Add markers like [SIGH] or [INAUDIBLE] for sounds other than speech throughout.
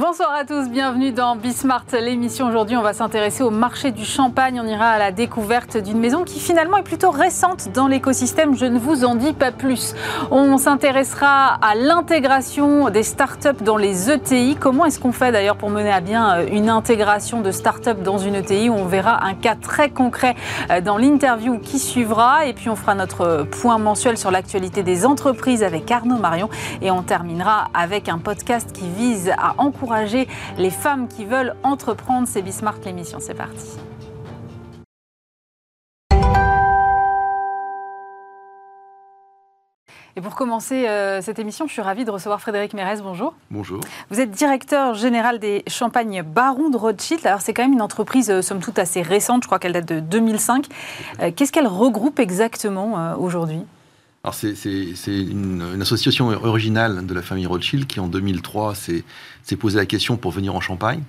Bonsoir à tous, bienvenue dans Bismart, l'émission. Aujourd'hui, on va s'intéresser au marché du champagne. On ira à la découverte d'une maison qui finalement est plutôt récente dans l'écosystème. Je ne vous en dis pas plus. On s'intéressera à l'intégration des startups dans les ETI. Comment est-ce qu'on fait d'ailleurs pour mener à bien euh, une intégration de startups dans une ETI On verra un cas très concret euh, dans l'interview qui suivra. Et puis on fera notre point mensuel sur l'actualité des entreprises avec Arnaud Marion. Et on terminera avec un podcast qui vise à encourager encourager les femmes qui veulent entreprendre. C'est Bismart l'émission, c'est parti. Et pour commencer euh, cette émission, je suis ravie de recevoir Frédéric Mérez. Bonjour. Bonjour. Vous êtes directeur général des champagnes Baron de Rothschild. Alors, c'est quand même une entreprise, euh, somme toute, assez récente. Je crois qu'elle date de 2005. Euh, qu'est-ce qu'elle regroupe exactement aujourd'hui? Alors c'est une, une, association originale de la famille Rothschild qui en 2003 s'est posé la question pour venir en Champagne.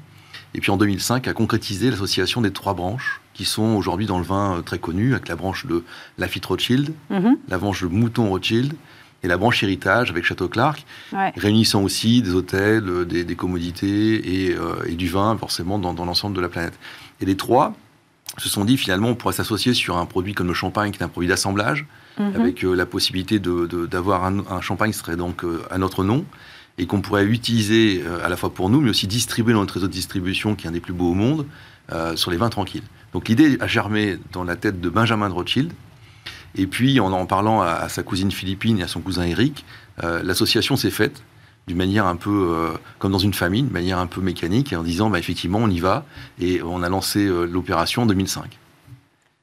Et puis en 2005 a concrétisé l'association des trois branches qui sont aujourd'hui dans le vin euh, très connu, avec la branche de Lafitte Rothschild, mhm. la branche de Mouton Rothschild et la branche héritage avec Château Clark, réunissant aussi des hôtels, euh, des, des commodités et, euh, et, du vin forcément dans, dans l'ensemble de la planète. Et les trois se sont dit finalement on pourrait s'associer sur un produit comme le champagne qui est un produit d'assemblage, Mhm. avec euh, la possibilité d'avoir un, champagne qui serait donc euh, à notre nom et qu'on pourrait utiliser euh, à la fois pour nous, mais aussi distribuer dans notre réseau de distribution qui est un des plus beaux au monde, sur les vins tranquilles. Donc l'idée a germé dans la tête de Benjamin de Rothschild. Et puis, en en parlant à, sa cousine Philippine et à son cousin Eric, l'association s'est faite d'une manière un peu comme dans une famille, d'une manière un peu mécanique, en disant bah, effectivement on y va. Et on a lancé l'opération en 2005.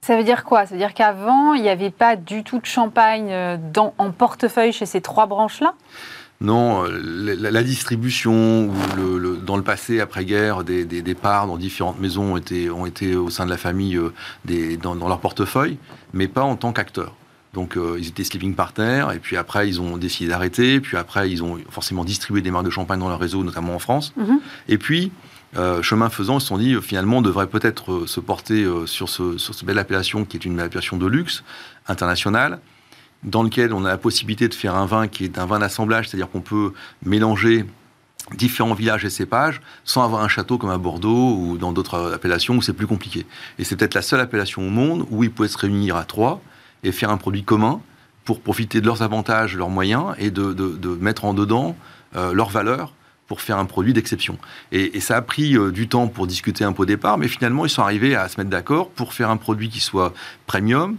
Ça veut dire quoi? Ça veut dire qu'avant, il n'y avait pas du tout de champagne euh, dans, en portefeuille chez ces trois branches-là? Non, euh, la, distribution, ou le, dans le passé, après-guerre, des, des, parts dans différentes maisons ont été, ont été au sein de la famille euh, des, dans, leur portefeuille, mais pas en tant qu'acteurs. Donc ils étaient sleeping partners, et puis après ils ont décidé d'arrêter, puis après ils ont forcément distribué des marques de champagne dans leur réseau, notamment en France. Mhm. Et puis euh, chemin faisant, ils se sont dit euh, finalement on devrait peut-être euh, se porter sur, ce, cette belle appellation qui est une appellation de luxe internationale, dans lequel on a la possibilité de faire un vin qui est un vin d'assemblage, c'est-à-dire qu'on peut mélanger différents villages et cépages sans avoir un château comme à Bordeaux ou dans d'autres appellations où c'est plus compliqué. Et c'est peut-être la seule appellation au monde où ils pouvaient se réunir à trois et faire un produit commun pour profiter de leurs avantages, leurs moyens et de, mettre en dedans leurs valeurs pour faire un produit d'exception. Et, ça a pris euh, du temps pour discuter un peu au départ, mais finalement, ils sont arrivés à se mettre d'accord pour faire un produit qui soit premium,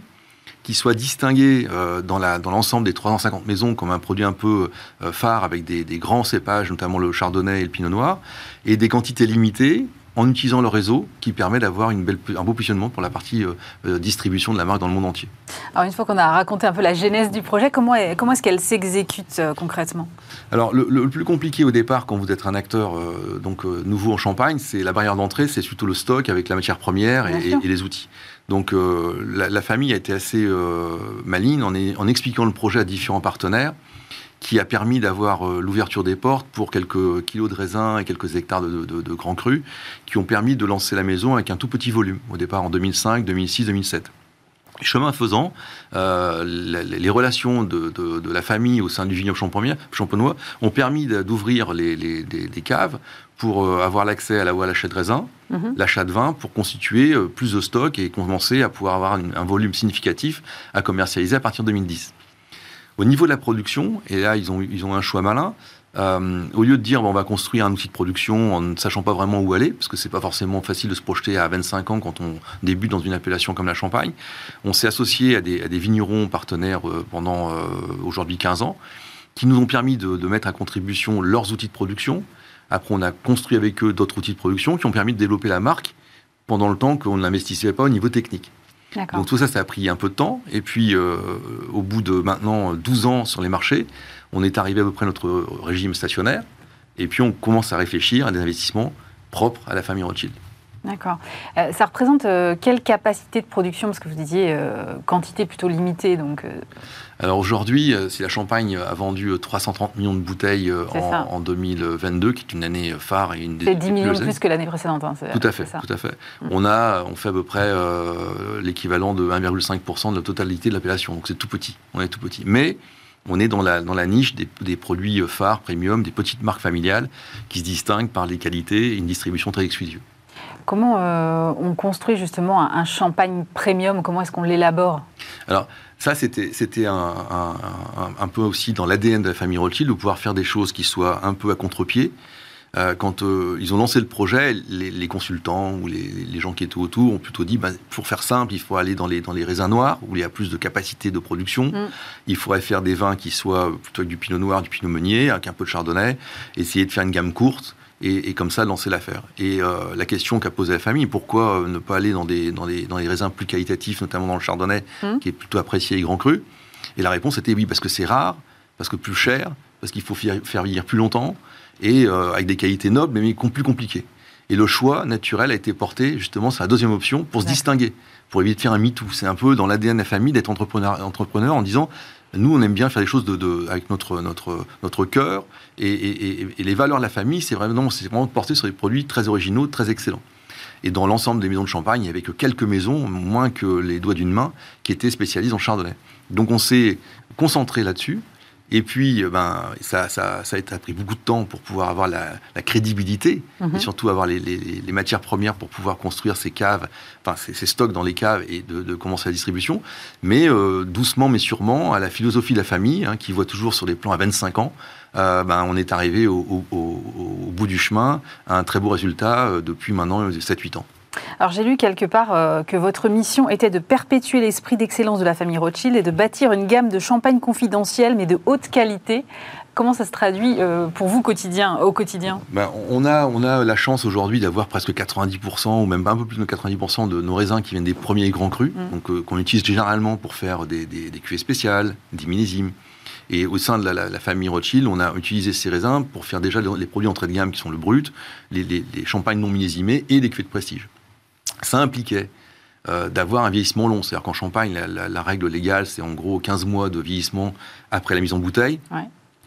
qui soit distingué euh, dans l'ensemble des 350 maisons comme un produit un peu euh, phare avec des, des, grands cépages, notamment le chardonnay et le pinot noir, et des quantités limitées en utilisant le réseau qui permet d'avoir une belle, un beau positionnement pour la partie euh, euh, distribution de la marque dans le monde entier. Alors une fois qu'on a raconté un peu la genèse du projet, comment, est, comment est-ce qu'elle s'exécute euh, concrètement? Alors le, plus compliqué au départ quand vous êtes un acteur donc nouveau en Champagne, c'est la barrière d'entrée, c'est surtout le stock avec la matière première et, les outils. Donc la, famille a été assez maligne en, en expliquant le projet à différents partenaires qui a permis d'avoir euh, l'ouverture des portes pour quelques kilos de raisins et quelques hectares de, grands crus, qui ont permis de lancer la maison avec un tout petit volume, au départ en 2005, 2006, 2007. Chemin faisant, euh, les, relations de, la famille au sein du vignoble champenois ont permis d'ouvrir les, caves pour euh, avoir l'accès à la voie à l'achat de raisins, mhm. l'achat de vin, pour constituer plus de stock et commencer à pouvoir avoir un volume significatif à commercialiser à partir de 2010. Au niveau de la production, et là, ils ont, ils un choix malin. Euh, au lieu de dire on va construire un outil de production en ne sachant pas vraiment où aller, parce que c'est pas forcément facile de se projeter à 25 ans quand on débute dans une appellation comme la Champagne, on s'est associé à des, vignerons partenaires euh, pendant euh, aujourd'hui 15 ans, qui nous ont permis de, de, mettre à contribution leurs outils de production. Après, on a construit avec eux d'autres outils de production qui ont permis de développer la marque pendant le temps qu'on n'investissait pas au niveau technique. Donc tout ça, ça a pris un peu de temps. Et puis, euh, au bout de maintenant 12 ans sur les marchés, on est arrivé à peu près à notre régime stationnaire. Et puis, on commence à réfléchir à des investissements propres à la famille Rothschild. D'accord. Euh, ça représente euh, quelle capacité de production? Parce que vous disiez quantité plutôt limitée. Donc, Alors aujourd'hui, si la Champagne a vendu 330 millions de bouteilles en, 2022, qui est une année phare et une des. C'est 10 millions de plus que l'année précédente. Hein, tout à fait, tout à fait. Mm. On, a, on fait à peu près l'équivalent de 1,5% de la totalité de l'appellation. Donc c'est tout petit. On est tout petit. Mais on est dans la, dans la niche des, produits phares, premium, des petites marques familiales qui se distinguent par les qualités et une distribution très exclusive. Comment euh, on construit justement un, champagne premium? Comment est-ce qu'on l'élabore? Alors, ça, c'était, c'était un, un, peu aussi dans l'ADN de la famille Rothschild, de pouvoir faire des choses qui soient un peu à contre-pied, euh, quand euh, ils ont lancé le projet, les, consultants ou les, gens qui étaient autour ont plutôt dit, bah, pour faire simple, il faut aller dans les, dans les raisins noirs, où il y a plus de capacité de production. Mm. Il faudrait faire des vins qui soient plutôt avec du pinot noir, du pinot meunier, avec un peu de chardonnay, essayer de faire une gamme courte. Et, comme ça lancer l'affaire. Et euh, la question qu'a posée la famille, pourquoi ne pas aller dans des, dans, des, dans des raisins plus qualitatifs, notamment dans le chardonnay, mm. qui est plutôt apprécié et grand cru Et la réponse était oui, parce que c'est rare, parce que plus cher, parce qu'il faut faire vieillir plus longtemps, et euh, avec des qualités nobles, mais plus compliquées. Et le choix naturel a été porté justement sur la deuxième option pour se distinguer, pour éviter de faire un MeToo. C'est un peu dans l'ADN de la famille d'être entrepreneur, entrepreneur en disant nous, on aime bien faire des choses avec notre, notre, notre cœur. Et, les valeurs de la famille, c'est vraiment, vraiment porté sur des produits très originaux, très excellents. Et dans l'ensemble des maisons de champagne, il n'y avait que quelques maisons, moins que les doigts d'une main, qui étaient spécialisées en chardonnay. Donc on s'est concentré là-dessus. Et puis, euh, ben, ça, ça, ça, a pris beaucoup de temps pour pouvoir avoir la, crédibilité mhm. et surtout avoir les, les, matières premières pour pouvoir construire ces caves, enfin ces, stocks dans les caves et de, commencer la distribution. Mais euh, doucement mais sûrement, à la philosophie de la famille, hein, qui voit toujours sur les plans à 25 ans, euh, ben, on est arrivé au, au, bout du chemin à un très beau résultat depuis maintenant 7-8 ans. Alors j'ai lu quelque part euh, que votre mission était de perpétuer l'esprit d'excellence de la famille Rothschild et de bâtir une gamme de champagne confidentielle mais de haute qualité. Comment ça se traduit euh, pour vous quotidien, au quotidien? Ben, on, a, on a la chance aujourd'hui d'avoir presque 90% ou même un peu plus de 90% de nos raisins qui viennent des premiers grands crus, mm. donc euh, qu'on utilise généralement pour faire des, des, cuvées spéciales, des millésimes. Et au sein de la, famille Rothschild, on a utilisé ces raisins pour faire déjà les produits entrée de gamme qui sont le brut, les, les champagnes non millésimés et les cuvées de prestige ça impliquait euh, d'avoir un vieillissement long. C'est-à-dire qu'en Champagne, la, règle légale, c'est en gros 15 mois de vieillissement après la mise en bouteille.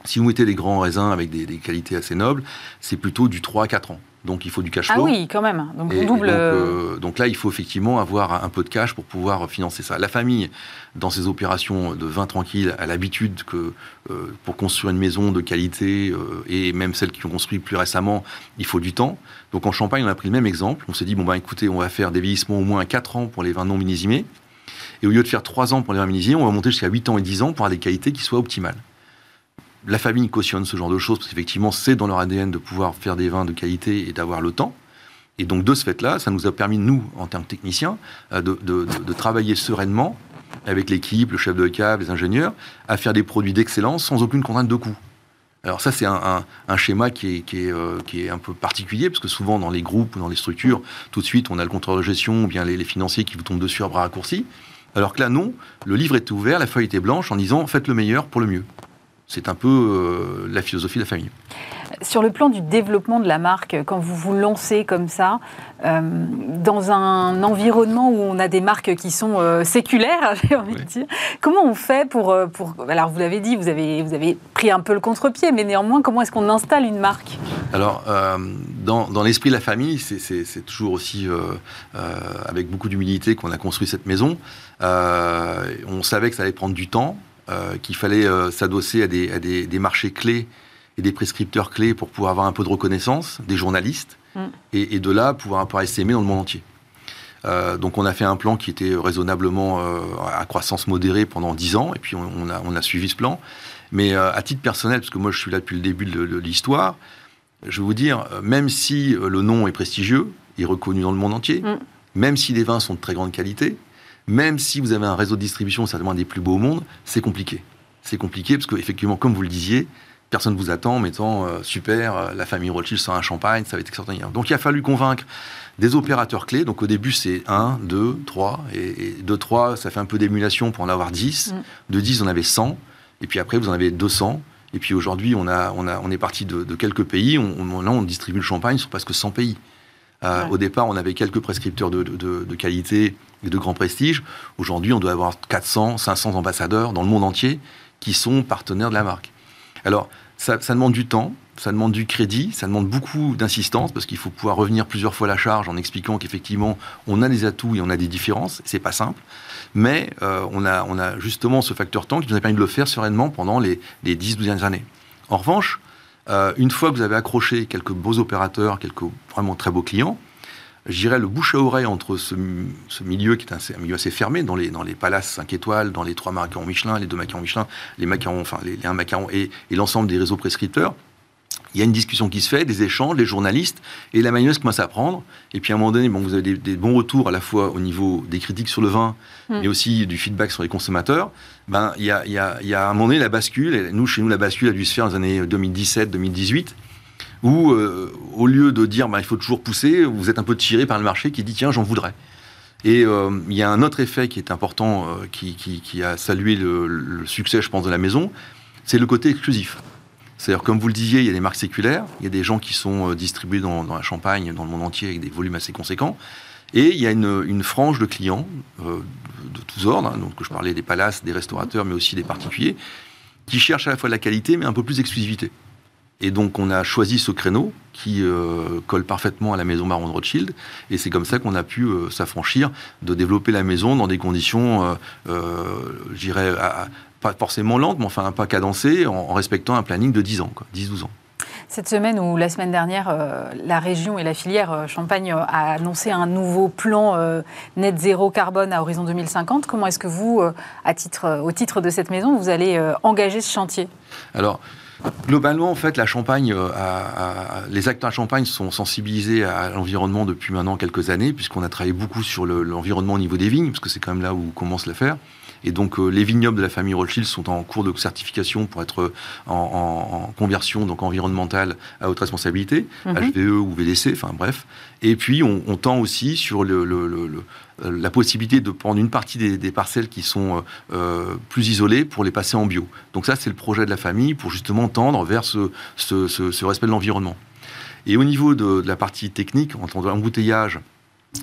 Si vous mettez des grands raisins avec des, des qualités assez nobles, c'est plutôt du 3 à 4 ans donc il faut du cash ah flow. Ah oui, quand même. Donc, double... Euh, donc, là, il faut effectivement avoir un peu de cash pour pouvoir financer ça. La famille, dans ses opérations de vin tranquille, a l'habitude que euh, pour construire une maison de qualité, euh, et même celles qui ont construit plus récemment, il faut du temps. Donc en Champagne, on a pris le même exemple. On s'est dit, bon, ben écoutez, on va faire des vieillissements au moins 4 ans pour les vins non millésimés. Et au lieu de faire 3 ans pour les vins millésimés, on va monter jusqu'à 8 ans et 10 ans pour avoir des qualités qui soient optimales la famille cautionne ce genre de choses, parce qu'effectivement, c'est dans leur ADN de pouvoir faire des vins de qualité et d'avoir le temps. Et donc, de ce fait-là, ça nous a permis, nous, en tant que techniciens, euh, de, travailler sereinement avec l'équipe, le chef de cave, les ingénieurs, à faire des produits d'excellence sans aucune contrainte de coût. Alors ça, c'est un, schéma qui est, euh, qui, est, un peu particulier, parce que souvent dans les groupes ou dans les structures, tout de suite, on a le contrôleur de gestion ou bien les, les financiers qui vous tombent dessus à bras raccourcis. Alors que là, non, le livre était ouvert, la feuille était blanche en disant faites le meilleur pour le mieux. C'est un peu euh, la philosophie de la famille. Sur le plan du développement de la marque, quand vous vous lancez comme ça, euh, dans un environnement où on a des marques qui sont euh, séculaires, [LAUGHS] j'ai envie de dire, comment on fait pour, pour... Alors vous l'avez dit, vous avez, vous avez pris un peu le contre-pied, mais néanmoins, comment est-ce qu'on installe une marque? Alors, dans, dans l'esprit de la famille, c'est toujours aussi avec beaucoup d'humilité qu'on a construit cette maison. on savait que ça allait prendre du temps. Euh, qu'il fallait euh, s'adosser à, des, marchés clés et des prescripteurs clés pour pouvoir avoir un peu de reconnaissance, des journalistes, mm. et, de là pouvoir apparaître s'aimer dans le monde entier. Euh, donc on a fait un plan qui était raisonnablement à croissance modérée pendant 10 ans, et puis on, a, suivi ce plan. Mais à titre personnel, parce que moi je suis là depuis le début de, l'histoire, je vais vous dire, même si le nom est prestigieux, est reconnu dans le monde entier, mm. même si les vins sont de très grande qualité, même si vous avez un réseau de distribution certainement un des plus beaux au monde, c'est compliqué. C'est compliqué parce qu'effectivement, comme vous le disiez, personne ne vous attend en mettant euh, super, euh, la famille Rothschild sort un champagne, ça va être extraordinaire. Donc il a fallu convaincre des opérateurs clés. Donc au début, c'est 1, 2, 3. Et, 2, 3, ça fait un peu d'émulation pour en avoir 10. Mm. De 10, on avait 100. Et puis après, vous en avez 200. Et puis aujourd'hui, on, a, on, a, on est parti de, quelques pays. On, là, on distribue le champagne sur presque 100 pays. Euh, au départ, on avait quelques prescripteurs de, de qualité et de grand prestige. Aujourd'hui, on doit avoir 400, 500 ambassadeurs dans le monde entier qui sont partenaires de la marque. Alors, ça, demande du temps, ça demande du crédit, ça demande beaucoup d'insistance parce qu'il faut pouvoir revenir plusieurs fois la charge en expliquant qu'effectivement on a des atouts et on a des différences. C'est pas simple, mais euh, on, a, on a justement ce facteur temps qui nous a permis de le faire sereinement pendant les, les 10-12 dernières années. En revanche, euh, une fois que vous avez accroché quelques beaux opérateurs, quelques vraiment très beaux clients, j'irais le bouche à oreille entre ce, milieu qui est un, milieu assez fermé, dans les, dans les palaces 5 étoiles, dans les trois macarons Michelin, les deux macarons Michelin, les macarons, enfin les, les un macaron et, et l'ensemble des réseaux prescripteurs il y a une discussion qui se fait, des échanges, les journalistes, et la mayonnaise commence à prendre. Et puis à un moment donné, bon, vous avez des, bons retours à la fois au niveau des critiques sur le vin, mm. mais aussi du feedback sur les consommateurs. Ben, il y a, y, a, y a, à un moment donné la bascule, et nous, chez nous, la bascule a dû se faire dans les années 2017-2018, où euh, au lieu de dire ben, il faut toujours pousser, vous êtes un peu tiré par le marché qui dit tiens, j'en voudrais. Et euh, il y a un autre effet qui est important, euh, qui, a salué le, succès, je pense, de la maison, c'est le côté exclusif. C'est-à-dire, comme vous le disiez, il y a des marques séculaires, il y a des gens qui sont distribués dans, la Champagne, dans le monde entier, avec des volumes assez conséquents. Et il y a une, frange de clients de tous ordres, hein, donc je parlais des palaces, des restaurateurs, mais aussi des particuliers, qui cherchent à la fois la qualité, mais un peu plus d'exclusivité. Et donc on a choisi ce créneau qui euh, colle parfaitement à la maison Baron de Rothschild, et c'est comme ça qu'on a pu s'affranchir de développer la maison dans des conditions, je dirais, pas forcément lente, mais enfin pas cadencée, en, en respectant un planning de 10 ans, 10-12 ans. Cette semaine ou la semaine dernière, euh, la région et la filière euh, Champagne euh, a annoncé un nouveau plan net zéro carbone à horizon 2050. Comment est-ce que vous, à titre, au titre de cette maison, vous allez engager ce chantier? Alors, Globalement, en fait, la Champagne, les acteurs à Champagne sont sensibilisés à l'environnement depuis maintenant quelques années, puisqu'on a travaillé beaucoup sur l'environnement au niveau des vignes, parce que c'est quand même là où commence l'affaire. Et donc euh, les vignobles de la famille Rothschild sont en cours de certification pour être euh, en, conversion donc environnementale à haute responsabilité, HVE mhm. ou VDC, enfin bref. Et puis on, tend aussi sur le, la possibilité de prendre une partie des, parcelles qui sont euh, plus isolées pour les passer en bio. Donc ça, c'est le projet de la famille pour justement tendre vers ce, ce, respect de l'environnement. Et au niveau de, de, la partie technique, en termes d'embouteillage,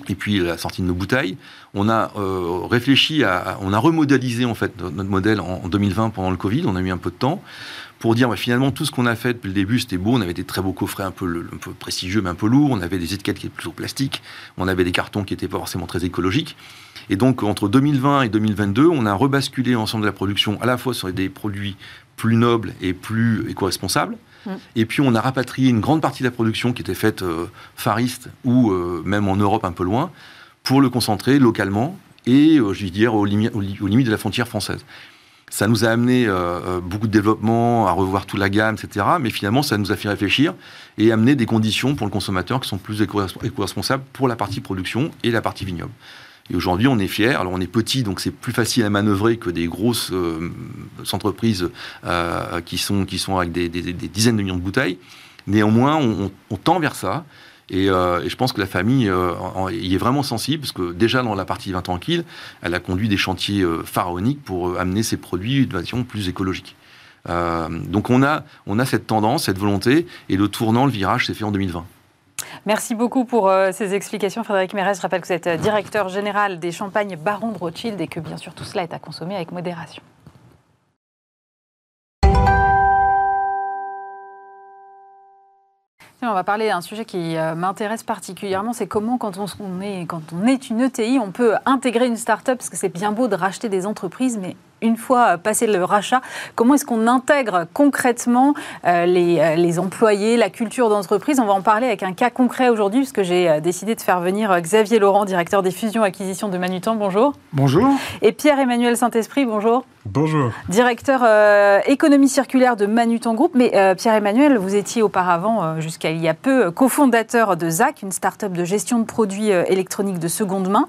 et puis la sortie de nos bouteilles, on a euh, réfléchi à, on a remodélisé en fait notre modèle en, 2020 pendant le Covid. On a mis un peu de temps pour dire finalement tout ce qu'on a fait depuis le début c'était beau. On avait des très beaux coffrets un peu, un peu prestigieux mais un peu lourds. On avait des étiquettes qui étaient plutôt plastiques. On avait des cartons qui étaient pas forcément très écologiques. Et donc entre 2020 et 2022, on a rebasculé l'ensemble de la production à la fois sur des produits plus nobles et plus éco-responsables Mm. Et puis on a rapatrié une grande partie de la production qui était faite euh, fariste ou euh, même en Europe un peu loin pour le concentrer localement et, euh, je dire, aux, limites de la frontière française. Ça nous a amené beaucoup de développement, à revoir toute la gamme, etc. Mais finalement, ça nous a fait réfléchir et amener des conditions pour le consommateur qui sont plus éco-responsables pour la partie production et la partie vignoble. Et aujourd'hui, on est fier. Alors, on est petit, donc c'est plus facile à manœuvrer que des grosses euh, entreprises euh, qui, sont, avec des, dizaines de millions de bouteilles. Néanmoins, on, tend vers ça. Euh, et, je pense que la famille y est vraiment sensible, parce que déjà dans la partie 20 tranquille, elle a conduit des chantiers pharaoniques pour amener ses produits de façon plus écologique. donc on a, on a cette tendance, cette volonté, et le tournant, le virage s'est fait en 2020. Merci beaucoup pour euh, ces explications, Frédéric Mérez. Je rappelle que vous êtes euh, directeur général des champagnes Baron de Rothschild et que bien sûr tout cela est à consommer avec modération. On va parler d'un sujet qui euh, m'intéresse particulièrement, c'est comment quand on, est, quand on est une ETI, on peut intégrer une start-up, parce que c'est bien beau de racheter des entreprises, mais une fois passé le rachat, comment est-ce qu'on intègre concrètement euh, les, euh, les, employés, la culture d'entreprise? On va en parler avec un cas concret aujourd'hui, puisque j'ai euh, décidé de faire venir Xavier Laurent, directeur des fusions-acquisitions de Manutan. Bonjour. Bonjour. Et Pierre-Emmanuel Saint-Esprit, bonjour. Bonjour. Directeur économie circulaire de Manutan Group. Mais Pierre-Emmanuel, vous étiez auparavant, jusqu'à il y a peu, cofondateur de ZAC, une start-up de gestion de produits électroniques de seconde main.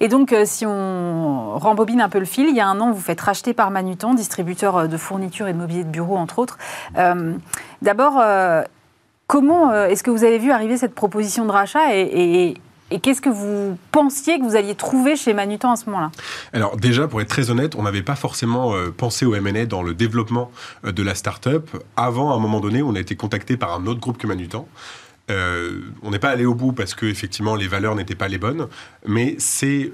Et donc, si on rembobine un peu le fil, il y a un an, vous faites racheté par Manutan, distributeur euh, de fournitures et de mobilier de bureau, entre autres. Euh, d'abord, euh, comment est-ce que vous avez vu arriver cette proposition de rachat et, qu'est-ce que vous pensiez que vous alliez trouver chez Manutan à ce moment-là? Alors déjà, pour être très honnête, on n'avait pas forcément pensé au M&A dans le développement de la start-up. Avant, à un moment donné, on a été contacté par un autre groupe que Manutan. On n'est pas allé au bout parce que effectivement les valeurs n'étaient pas les bonnes, mais c'est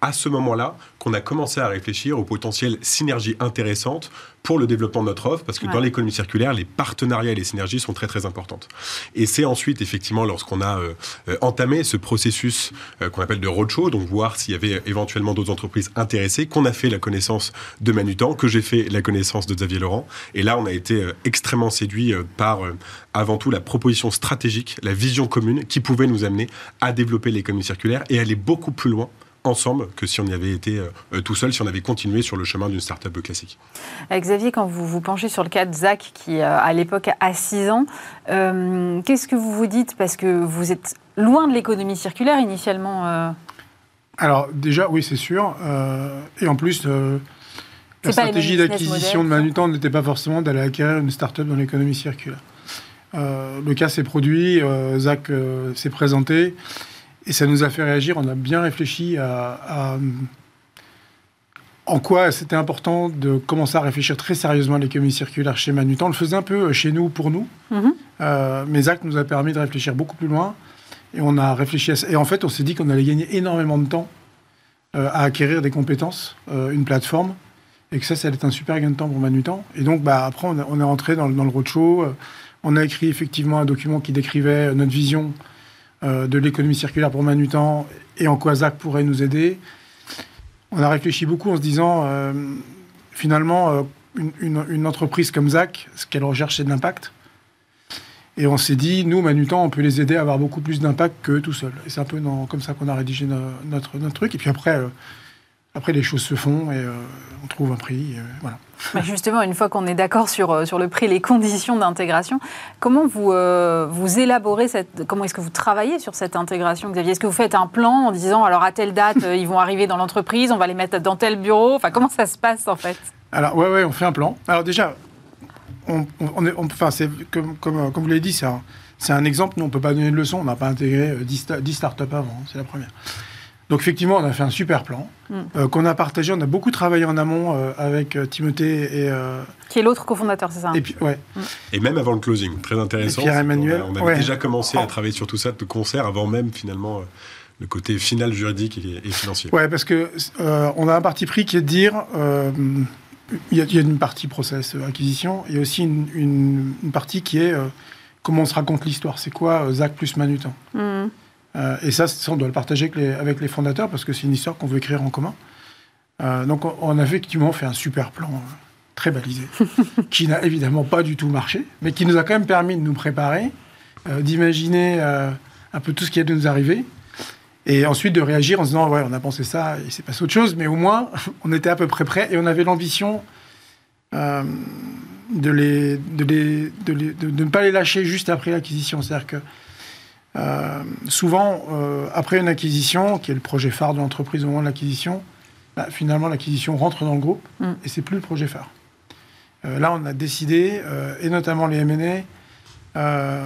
à ce moment-là qu'on a commencé à réfléchir aux potentielles synergies intéressantes pour le développement de notre offre, parce que dans l'économie circulaire, les partenariats et les synergies sont très très importantes. Et c'est ensuite, effectivement, lorsqu'on a euh, euh, entamé ce processus euh, qu'on appelle de roadshow, donc voir s'il y avait éventuellement d'autres entreprises intéressées, qu'on a fait la connaissance de Manutan, que j'ai fait la connaissance de Xavier Laurent. Et là, on a été extrêmement séduit par, avant tout, la proposition stratégique, la vision commune qui pouvait nous amener à développer l'économie circulaire et aller beaucoup plus loin ensemble que si on y avait été euh, euh, tout seul, si on avait continué sur le chemin d'une start-up classique. Euh, Xavier, quand vous vous penchez sur le cas de Zach, qui à l'époque a 6 ans, qu'est-ce que vous vous dites? Parce que vous êtes loin de l'économie circulaire initialement. Alors déjà, oui, c'est sûr. et en plus, la stratégie d'acquisition de Manutan n'était pas forcément d'aller acquérir une start-up dans l'économie circulaire. le cas s'est produit, Zach s'est présenté. Et ça nous a fait réagir. On a bien réfléchi à, en quoi c'était important de commencer à réfléchir très sérieusement à l'économie circulaire chez Manutan. On le faisait un peu chez nous pour nous. Mhm. Euh, mais Zach nous a permis de réfléchir beaucoup plus loin. Et on a réfléchi à ça. Et en fait, on s'est dit qu'on allait gagner énormément de temps euh, à acquérir des compétences, euh, une plateforme. Et que ça, ça allait être un super gain de temps pour Manutan. Et donc, bah, après, on, est rentré dans, dans le roadshow. on a écrit effectivement un document qui décrivait notre vision euh, de l'économie circulaire pour Manutan et en quoi ZAC pourrait nous aider. On a réfléchi beaucoup en se disant, euh, finalement, euh, une, entreprise comme ZAC, ce qu'elle recherche, c'est de l'impact. Et on s'est dit, nous, Manutan, on peut les aider à avoir beaucoup plus d'impact qu'eux tout seuls. Et c'est un peu comme ça qu'on a rédigé notre, notre, truc. Et puis après, après, les choses se font et on trouve un prix. voilà. Justement, une fois qu'on est d'accord sur, euh, sur le prix, les conditions d'intégration, comment vous, euh, vous élaborez cette. Comment est-ce que vous travaillez sur cette intégration, Xavier? Est-ce que vous faites un plan en disant, alors à telle date, euh, ils vont arriver dans l'entreprise, on va les mettre dans tel bureau? Enfin, comment ça se passe en fait? Alors, ouais, ouais, on fait un plan. Alors, déjà, on, enfin, c'est comme, comme, vous l'avez dit, c'est un, un, exemple. Nous, on ne peut pas donner de leçon. On n'a pas intégré 10, 10 startups avant. Hein, c'est la première. Donc effectivement, on a fait un super plan mm. euh, qu'on a partagé. On a beaucoup travaillé en amont euh, avec euh, Timothée et... Qui est l'autre cofondateur, c'est ça et, puis, ouais. Mm. et même avant le closing, très intéressant. Pierre-Emmanuel. On, avait déjà commencé à travailler sur tout ça de concert avant même finalement le côté final juridique et, financier. Ouais, parce que on a un parti pris qui est de dire... Il y, a une partie process acquisition, il y a aussi une, partie qui est comment on se raconte l'histoire. C'est quoi Zach plus Manutan mm. Euh, et ça, on doit le partager avec les, fondateurs parce que c'est une histoire qu'on veut écrire en commun. Euh, donc on, a effectivement fait un super plan euh, très balisé, [LAUGHS] qui n'a évidemment pas du tout marché, mais qui nous a quand même permis de nous préparer, d'imaginer un peu tout ce qui a de nous arriver, et ensuite de réagir en se disant ouais on a pensé ça, et c'est passé autre chose, mais au moins [LAUGHS] on était à peu près prêt et on avait l'ambition de, les, de, les, de, ne pas les lâcher juste après l'acquisition. C'est-à-dire que euh, souvent, euh, après une acquisition, qui est le projet phare de l'entreprise au moment de l'acquisition, bah, finalement, l'acquisition rentre dans le groupe mm. et c'est plus le projet phare. Euh, là, on a décidé, et notamment les M&A,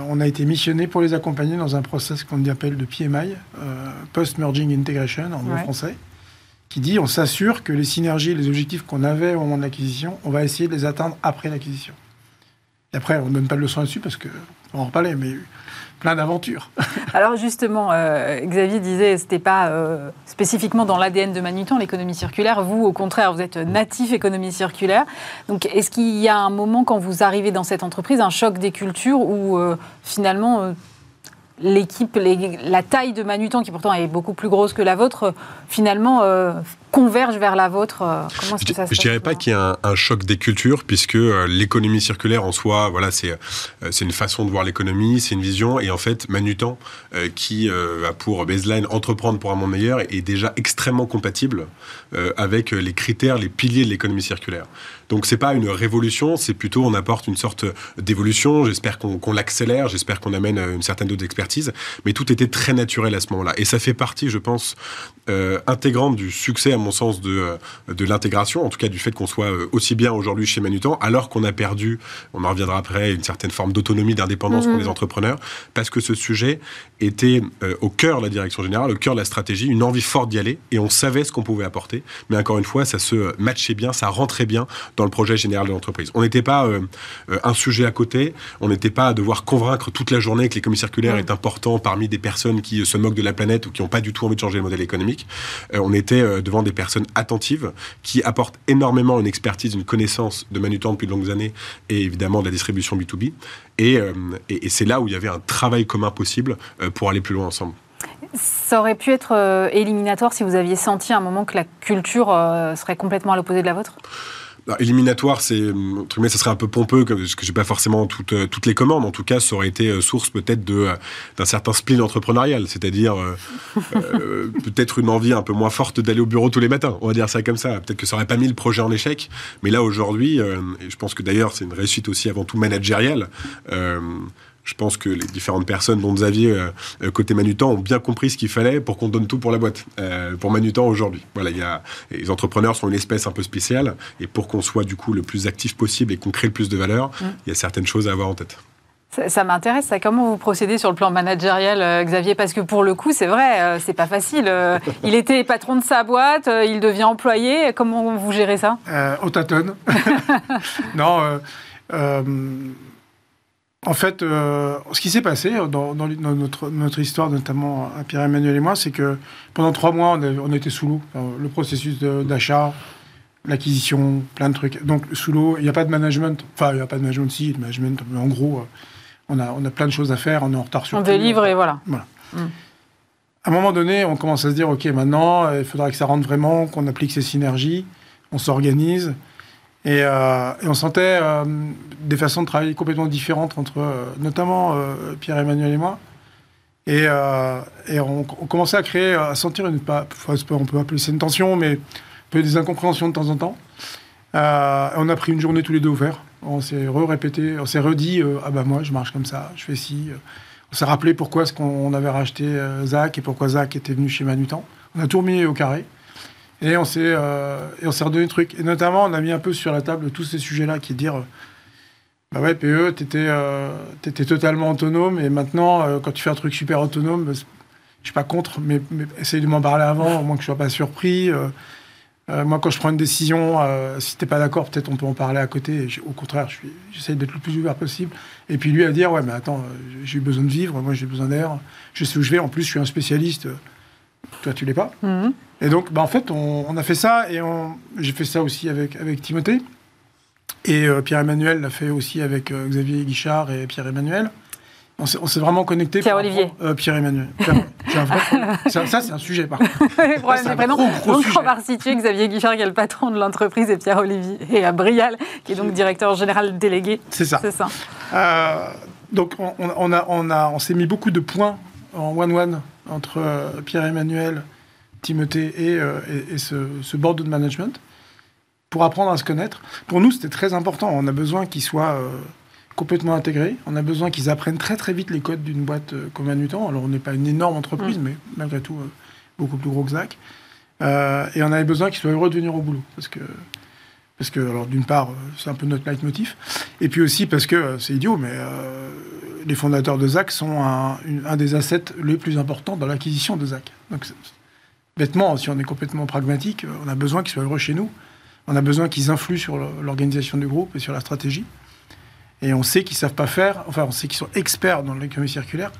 on a été missionné pour les accompagner dans un process qu'on appelle de PMI, Post-Merging Integration en français, qui dit on s'assure que les synergies, les objectifs qu'on avait au moment de l'acquisition, on va essayer de les atteindre après l'acquisition. Et après, on ne donne pas de leçon là-dessus parce va en reparler, mais plein d'aventures. [LAUGHS] Alors justement, euh, Xavier disait, c'était pas euh, spécifiquement dans l'ADN de Manutan l'économie circulaire. Vous, au contraire, vous êtes natif économie circulaire. Donc, est-ce qu'il y a un moment quand vous arrivez dans cette entreprise, un choc des cultures où euh, finalement l'équipe, la taille de Manutan, qui pourtant est beaucoup plus grosse que la vôtre, finalement converge vers la vôtre euh, Comment est-ce que ça se Je dirais pas qu'il y a un, choc des cultures, puisque euh, l'économie circulaire en soi, voilà, c'est euh, c'est une façon de voir l'économie, c'est une vision, et en fait, Manutan, qui a pour baseline entreprendre pour un monde meilleur, est déjà extrêmement compatible avec les critères, les piliers de l'économie circulaire. Donc c'est pas une révolution, c'est plutôt on apporte une sorte d'évolution. J'espère qu'on l'accélère, j'espère qu'on amène une certaine dose d'expertise, mais tout était très naturel à ce moment-là, et ça fait partie, je pense, intégrante du succès à mon sens, de, de l'intégration, en tout cas du fait qu'on soit aussi bien aujourd'hui chez Manutan, alors qu'on a perdu, on en reviendra après, une certaine forme d'autonomie, d'indépendance pour mhm. les entrepreneurs, parce que ce sujet était au cœur de la direction générale, au cœur de la stratégie, une envie forte d'y aller, et on savait ce qu'on pouvait apporter. Mais encore une fois, ça se matchait bien, ça rentrait bien dans le projet général de l'entreprise. On n'était pas un sujet à côté, on n'était pas à devoir convaincre toute la journée que l'économie circulaire est important parmi des personnes qui se moquent de la planète ou qui n'ont pas du tout envie de changer le modèle économique. Euh, on était euh, devant des personnes attentives qui apportent énormément une expertise, une connaissance de Manutan depuis de longues années et évidemment de la distribution B2B. Euh, et, et, c'est là où il y avait un travail commun possible pour aller plus loin ensemble. Ça aurait pu être éliminatoire si vous aviez senti à un moment que la culture serait complètement à l'opposé de la vôtre? Éliminatoire, c'est, ça serait un peu pompeux, parce que j'ai pas forcément toutes, euh, toutes les commandes. En tout cas, ça aurait été euh, source peut-être euh, d'un certain spleen entrepreneurial, c'est-à-dire [LAUGHS] peut-être une envie un peu moins forte d'aller au bureau tous les matins. On va dire ça comme ça. Peut-être que ça aurait pas mis le projet en échec. Mais là, aujourd'hui, et je pense que d'ailleurs, c'est une réussite aussi avant tout managériale je pense que les différentes personnes dont Xavier, euh, côté Manutan, ont bien compris ce qu'il fallait pour qu'on donne tout pour la boîte, euh, pour Manutan aujourd'hui. Voilà, il y a, les entrepreneurs sont une espèce un peu spéciale, et pour qu'on soit du coup le plus actif possible et qu'on crée le plus de valeur, il y a certaines choses à avoir en tête. Ça, m'intéresse, ça. Comment vous procédez sur le plan managérial, euh, Xavier? Parce que pour le coup, c'est vrai, c'est pas facile. il était patron de sa boîte, il devient employé. Comment vous gérez ça? Au tâtonne. [LAUGHS] non. En fait, euh, ce qui s'est passé dans, notre, histoire, notamment à Pierre-Emmanuel et moi, c'est que pendant trois mois, on, a, été sous l'eau. Le processus d'achat, l'acquisition, plein de trucs. Donc, sous l'eau, il n'y a pas de management. Enfin, il n'y a pas de management, si, de management. Mais en gros, euh, on a, on a plein de choses à faire, on est en retard sur On délivre et voilà. Voilà. Mm. À un moment donné, on commence à se dire, OK, maintenant, il faudra que ça rentre vraiment, qu'on applique ces synergies, on s'organise. Euh, et, on sentait euh, des façons de travailler complètement différentes entre euh, notamment Pierre-Emmanuel et moi. Et, on, commençait à créer, à sentir une, pas, on peut appeler ça une tension, mais un peu des incompréhensions de temps en temps. on a pris une journée tous les deux ouverts. On s'est re-répété, on s'est redit ah ben moi je marche comme ça, je fais ci. On s'est rappelé pourquoi est-ce qu'on avait racheté Zach et pourquoi Zach était venu chez Manutan. On a tout remis au carré. Et on s'est euh, et on s'est redonné le truc. Et notamment, on a mis un peu sur la table tous ces sujets-là, qui dire, bah ouais, PE, t'étais euh, étais totalement autonome, et maintenant, euh, quand tu fais un truc super autonome, bah, je suis pas contre, mais, essaye de m'en parler avant, au moins que je sois pas surpris. moi, quand je prends une décision, si t'es pas d'accord, peut-être on peut en parler à côté. au contraire, j'essaye d'être le plus ouvert possible. Et puis lui à dire, ouais, mais attends, j'ai eu besoin de vivre, moi j'ai besoin d'air, je sais où je vais. En plus, je suis un spécialiste. Toi, tu l'es pas? Mhm. Et donc, bah, en fait, on, a fait ça et j'ai fait ça aussi avec, avec Timothée. Et euh, Pierre-Emmanuel l'a fait aussi avec euh, Xavier Guichard et Pierre-Emmanuel. On s'est vraiment connecté. Pierre-Olivier. Euh, Pierre-Emmanuel. [LAUGHS] ça, ça c'est un sujet, par contre. donc, on va resituer Xavier Guichard, qui est le patron de l'entreprise, et Pierre-Olivier, et Brial, qui est donc directeur général délégué. C'est ça. ça. donc, on, on, a, on, a, on s'est mis beaucoup de points en one-one entre Pierre-Emmanuel, Timothée et, euh, ce, board de management pour apprendre à se connaître. Pour nous, c'était très important. On a besoin qu'ils soient euh, complètement intégrés. On a besoin qu'ils apprennent très très vite les codes d'une boîte euh, comme Anutan. Alors, on n'est pas une énorme entreprise, mm. mais malgré tout, beaucoup plus gros que Zach. et on avait besoin qu'ils soient heureux de venir au boulot. Parce que, parce que alors, d'une part, c'est un peu notre leitmotiv. Et puis aussi parce que, c'est idiot, mais les fondateurs de Zach sont un, un, des assets les plus importants dans l'acquisition de Zach. Donc, bêtement, si on est complètement pragmatique, on a besoin qu'ils soient heureux chez nous. On a besoin qu'ils influent sur l'organisation du groupe et sur la stratégie. Et on sait qu'ils savent pas faire, enfin, on sait qu'ils sont experts dans l'économie circulaire.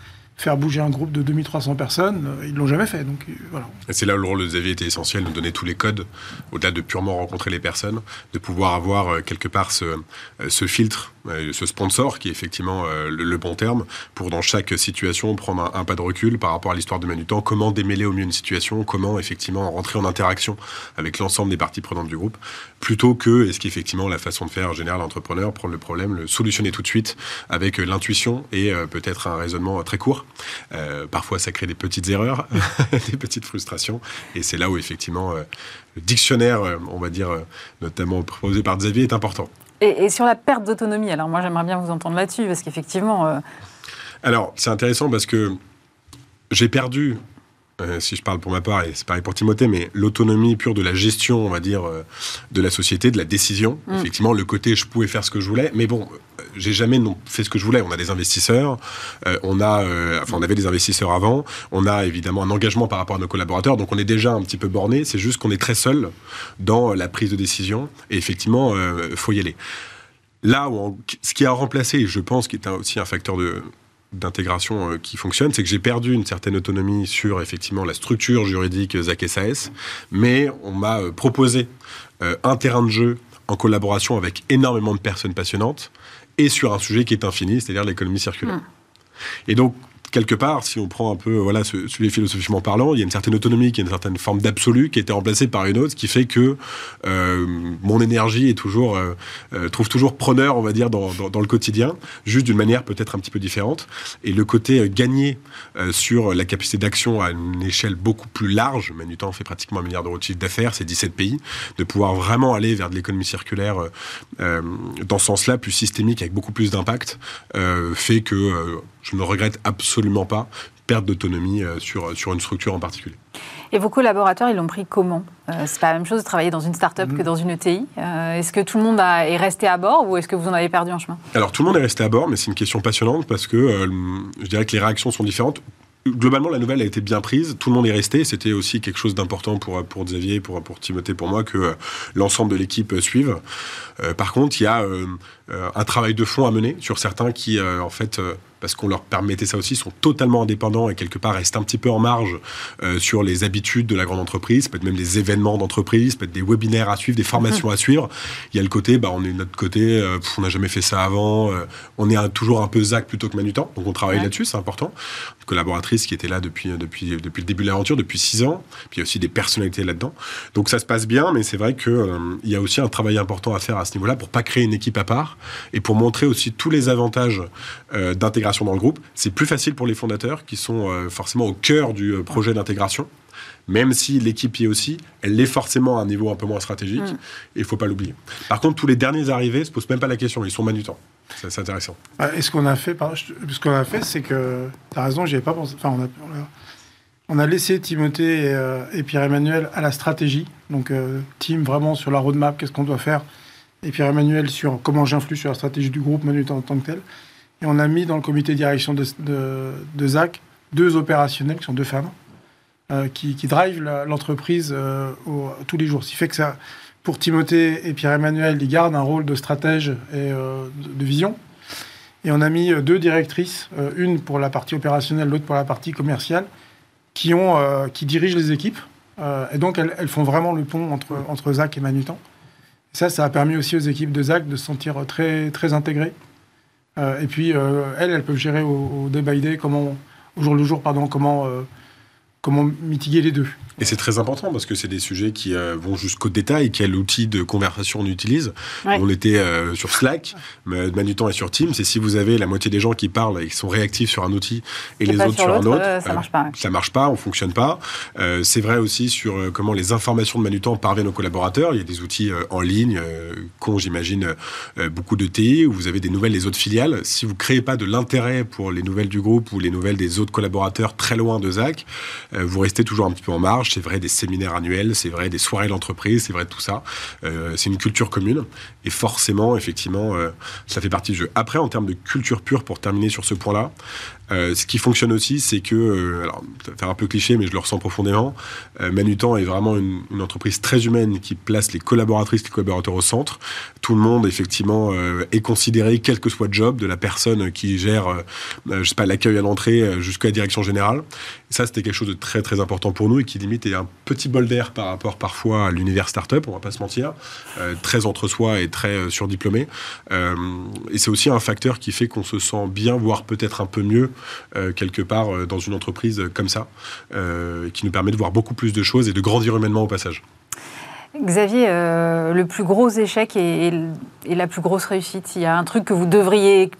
Faire bouger un groupe de 2300 personnes, euh, ils l'ont jamais fait. Donc euh, voilà. c'est là où le rôle de Xavier était essentiel, de donner tous les codes, au-delà de purement rencontrer les personnes, de pouvoir avoir euh, quelque part ce, filtre ce sponsor, qui est effectivement le, bon terme, pour dans chaque situation prendre un, pas de recul par rapport à l'histoire de Manutan, comment démêler au mieux une situation, comment effectivement rentrer en interaction avec l'ensemble des parties prenantes du groupe, plutôt que, est-ce qu'effectivement la façon de faire en général l'entrepreneur, prendre le problème, le solutionner tout de suite avec l'intuition et peut-être un raisonnement très court. Parfois ça crée des petites erreurs, [LAUGHS] des petites frustrations, et c'est là où effectivement le dictionnaire, on va dire, notamment proposé par Xavier, est important. Et, sur la perte d'autonomie, alors moi j'aimerais bien vous entendre là-dessus, parce qu'effectivement... Euh, alors c'est intéressant parce que j'ai perdu euh, si je parle pour ma part, et c'est pareil pour Timothée, mais l'autonomie pure de la gestion, on va dire, euh, de la société, de la décision. Mm. Effectivement, le côté je pouvais faire ce que je voulais, mais bon, euh, j'ai jamais non fait ce que je voulais. On a des investisseurs, on a, enfin, on avait des investisseurs avant, on a évidemment un engagement par rapport à nos collaborateurs, donc on est déjà un petit peu borné. C'est juste qu'on est très seul dans la prise de décision, et effectivement, il faut y aller. Là où ce qui a remplacé, je pense, qui est aussi un facteur de, d'intégration euh, qui fonctionne, c'est que j'ai perdu une certaine autonomie sur effectivement la structure juridique ZAC SAS, mais on m'a euh, proposé euh, un terrain de jeu en collaboration avec énormément de personnes passionnantes et sur un sujet qui est infini, c'est-à-dire l'économie circulaire. Mmh. Et donc, quelque part, si on prend un peu, voilà, philosophiquement parlant, il y a une certaine autonomie, qui est une certaine forme d'absolu qui a été remplacée par une autre, qui fait que euh, mon énergie est toujours, euh, euh, trouve toujours preneur, on va dire, dans, dans, le quotidien, juste d'une manière peut-être un petit peu différente. Et le côté gagné sur la capacité d'action à une échelle beaucoup plus large, Manutan fait pratiquement un milliard d'euros de chiffre d'affaires, c'est 17 pays, de pouvoir vraiment aller vers de l'économie circulaire dans ce sens-là, plus systémique, avec beaucoup plus d'impact, fait que je ne regrette absolument pas perte d'autonomie euh, sur, sur une structure en particulier. Et vos collaborateurs, ils l'ont pris comment? Euh, C'est pas la même chose de travailler dans une start-up que mm-hmm. dans une ETI. Euh, est-ce que tout le monde est resté à bord ou est-ce que vous en avez perdu en chemin? Alors tout le monde est resté à bord, mais c'est une question passionnante parce que je dirais que les réactions sont différentes globalement, la nouvelle a été bien prise. Tout le monde est resté. C'était aussi quelque chose d'important pour, pour Xavier, pour, pour Timothée, pour moi, que l'ensemble de l'équipe suive. par contre, il y a un travail de fond à mener sur certains qui, en fait, parce qu'on leur permettait ça aussi, sont totalement indépendants et quelque part restent un petit peu en marge euh, sur les habitudes de la grande entreprise, peut-être même des événements d'entreprise, peut-être des webinaires à suivre, des formations à suivre. Il y a le côté, bah, on est de notre côté, euh, on n'a jamais fait ça avant, euh, on est toujours un peu ZAC plutôt que Manutan, donc on travaille là-dessus, c'est important. Une collaboratrice qui était là depuis, depuis, depuis le début de l'aventure, depuis six ans, puis il y a aussi des personnalités là-dedans. Donc ça se passe bien, mais c'est vrai qu'il il y a aussi un travail important à faire à ce niveau-là pour pas créer une équipe à part et pour montrer aussi tous les avantages d'intégration dans le groupe. C'est plus facile pour les fondateurs qui sont euh, forcément au cœur du euh, projet d'intégration. Même si l'équipe y est aussi, elle est forcément à un niveau un peu moins stratégique. Mm. Et il faut pas l'oublier. Par contre, tous les derniers arrivés ne se posent même pas la question. Ils sont manutants. C'est intéressant. Ah, et ce qu'on a fait, ce qu'on a fait, c'est que tu as raison, j'y avais pas pensé. Enfin, on a, on a laissé Timothée et, euh, Pierre-Emmanuel à la stratégie. Donc, Tim vraiment sur la roadmap, qu'est-ce qu'on doit faire. Et Pierre-Emmanuel sur comment j'influe sur la stratégie du groupe Manutan en tant que tel. Et on a mis dans le comité de direction de, de, ZAC deux opérationnels, qui sont deux femmes, euh, qui, drivent l'entreprise euh, tous les jours. Ce qui fait que ça, pour Timothée et Pierre-Emmanuel, ils gardent un rôle de stratège et euh, de, vision. Et on a mis deux directrices, une pour la partie opérationnelle, l'autre pour la partie commerciale, qui, dirigent les équipes. et donc, elles, elles, font vraiment le pont entre, entre ZAC et Manutan. Ça, ça a permis aussi aux équipes de ZAC de se sentir très, intégrées. Euh, et puis, euh, elles, elles peuvent gérer au, by day, comment, au jour le jour, pardon, comment, euh, comment mitiguer les deux. Et c'est très important parce que c'est des sujets qui euh, vont jusqu'au détail. Quel outil de conversation on utilise On était euh, sur Slack, Manutan est sur Teams. Et si vous avez la moitié des gens qui parlent et qui sont réactifs sur un outil et, les autres sur, un autre, euh, ça marche pas. Ça marche pas, on fonctionne pas. c'est vrai aussi sur comment les informations de Manutan parviennent aux collaborateurs. Il y a des outils en ligne qu'ont, j'imagine, beaucoup de TI où vous avez des nouvelles des autres filiales. Si vous créez pas de l'intérêt pour les nouvelles du groupe ou les nouvelles des autres collaborateurs très loin de Zach, vous restez toujours un petit peu en marge c'est vrai des séminaires annuels, c'est vrai des soirées d'entreprise, c'est vrai tout ça. Euh, c'est une culture commune. Et forcément, effectivement, euh, ça fait partie du jeu. Après, en termes de culture pure, pour terminer sur ce point-là, euh, ce qui fonctionne aussi, c'est que, euh, alors, faire un peu cliché, mais je le ressens profondément, euh, Manutan est vraiment une, entreprise très humaine qui place les collaboratrices, les collaborateurs au centre. Tout le monde, effectivement, est considéré, quel que soit le job, de la personne qui gère, je sais pas, l'accueil à l'entrée jusqu'à la direction générale. Ça, c'était quelque chose de très, très important pour nous et qui limite est un petit bol d'air par rapport parfois à l'univers startup, on va pas se mentir, très entre soi et très surdiplômé. et c'est aussi un facteur qui fait qu'on se sent bien, voire peut-être un peu mieux euh, quelque part euh, dans une entreprise comme ça, euh, qui nous permet de voir beaucoup plus de choses et de grandir humainement au passage. Xavier, le plus gros échec et, la plus grosse réussite, il y a un truc que vous devriez,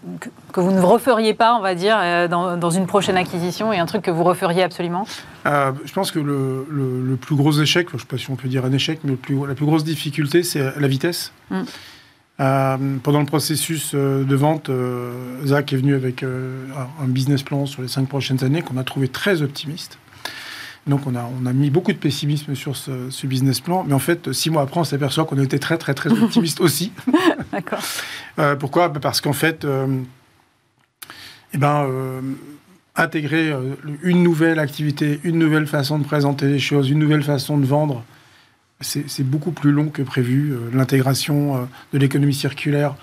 que, vous ne referiez pas, on va dire, dans, une prochaine acquisition et un truc que vous referiez absolument? Je pense que le, plus gros échec, je ne sais pas si on peut dire un échec, mais la plus grosse difficulté, c'est la vitesse. Mm. Euh, pendant le processus euh, de vente, euh, Zach est venu avec un business plan sur les cinq prochaines années qu'on a trouvé très optimiste. Donc on a, on a mis beaucoup de pessimisme sur ce, business plan, mais en fait, six mois après, on s'aperçoit qu'on était très très très [LAUGHS] optimiste aussi. [LAUGHS] D'accord. Euh, pourquoi? Bah, Parce qu'en fait, euh, eh ben, euh, intégrer une nouvelle activité, une nouvelle façon de présenter les choses, une nouvelle façon de vendre, c'est beaucoup plus long que prévu. L'intégration de l'économie circulaire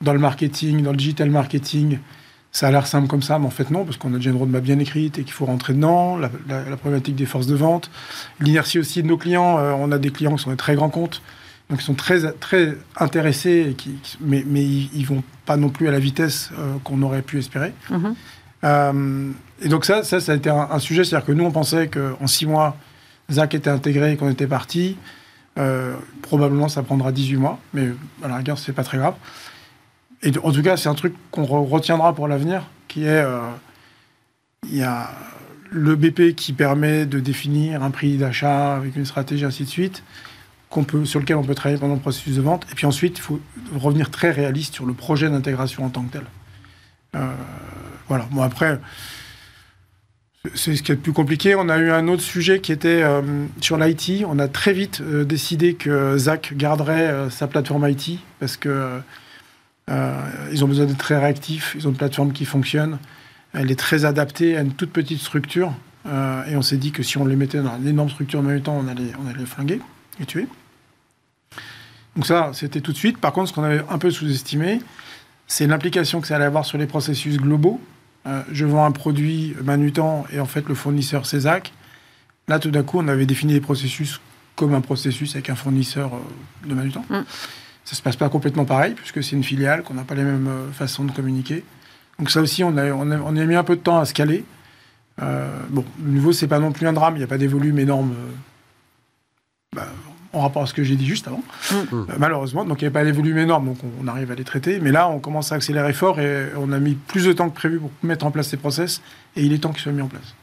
dans le marketing, dans le digital marketing, ça a l'air simple comme ça, mais en fait non, parce qu'on a déjà une roadmap bien écrite et qu'il faut rentrer dedans, la, problématique des forces de vente, l'inertie aussi de nos clients. Euh, on a des clients qui sont des très grands comptes, donc ils sont très, très intéressés, et qui, mais, mais ils ne vont pas non plus à la vitesse euh, qu'on aurait pu espérer. Mhm. Euh, et donc ça, ça, ça a été un, sujet, c'est-à-dire que nous, on pensait qu'en six mois, Zach était intégré et qu'on était parti. Probablement, ça prendra 18 mois, mais à la rigueur, c'est pas très grave en tout cas, c'est un truc qu'on retiendra pour l'avenir, qui est euh, il y a le BP qui permet de définir un prix d'achat avec une stratégie, ainsi de suite, peut, sur lequel on peut travailler pendant le processus de vente. Et puis ensuite, il faut revenir très réaliste sur le projet d'intégration en tant que tel. Euh, voilà. Bon, après, c'est ce qui est le plus compliqué. On a eu un autre sujet qui était euh, sur l'IT. On a très vite décidé que Zach garderait sa plateforme IT parce que euh, ils ont besoin d'être très réactifs. Ils ont une plateforme qui fonctionne. Elle est très adaptée à une toute petite structure. Euh, et on s'est dit que si on les mettait dans une énorme structure en même temps, on allait, on allait les flinguer et tuer. Donc ça, c'était tout de suite. Par contre, ce qu'on avait un peu sous-estimé, c'est l'implication que ça allait avoir sur les processus globaux. Euh, je vends un produit Manutan et en fait le fournisseur Césac. Là, tout d'un coup, on avait défini les processus comme un processus avec un fournisseur de Manutan. Mm. Ça se passe pas complètement pareil, puisque c'est une filiale, qu'on n'a pas les mêmes euh, façons de communiquer. Donc ça aussi, on a, on a, on a mis un peu de temps à se caler. Euh, bon, le nouveau, c'est pas non plus un drame, il n'y a pas des volumes énormes euh, bah, en rapport à ce que j'ai dit juste avant, mm. malheureusement. Donc il n'y a pas des volumes énormes, donc on, arrive à les traiter. Mais là, on commence à accélérer fort et on a mis plus de temps que prévu pour mettre en place ces process, et il est temps qu'ils soient mis en place.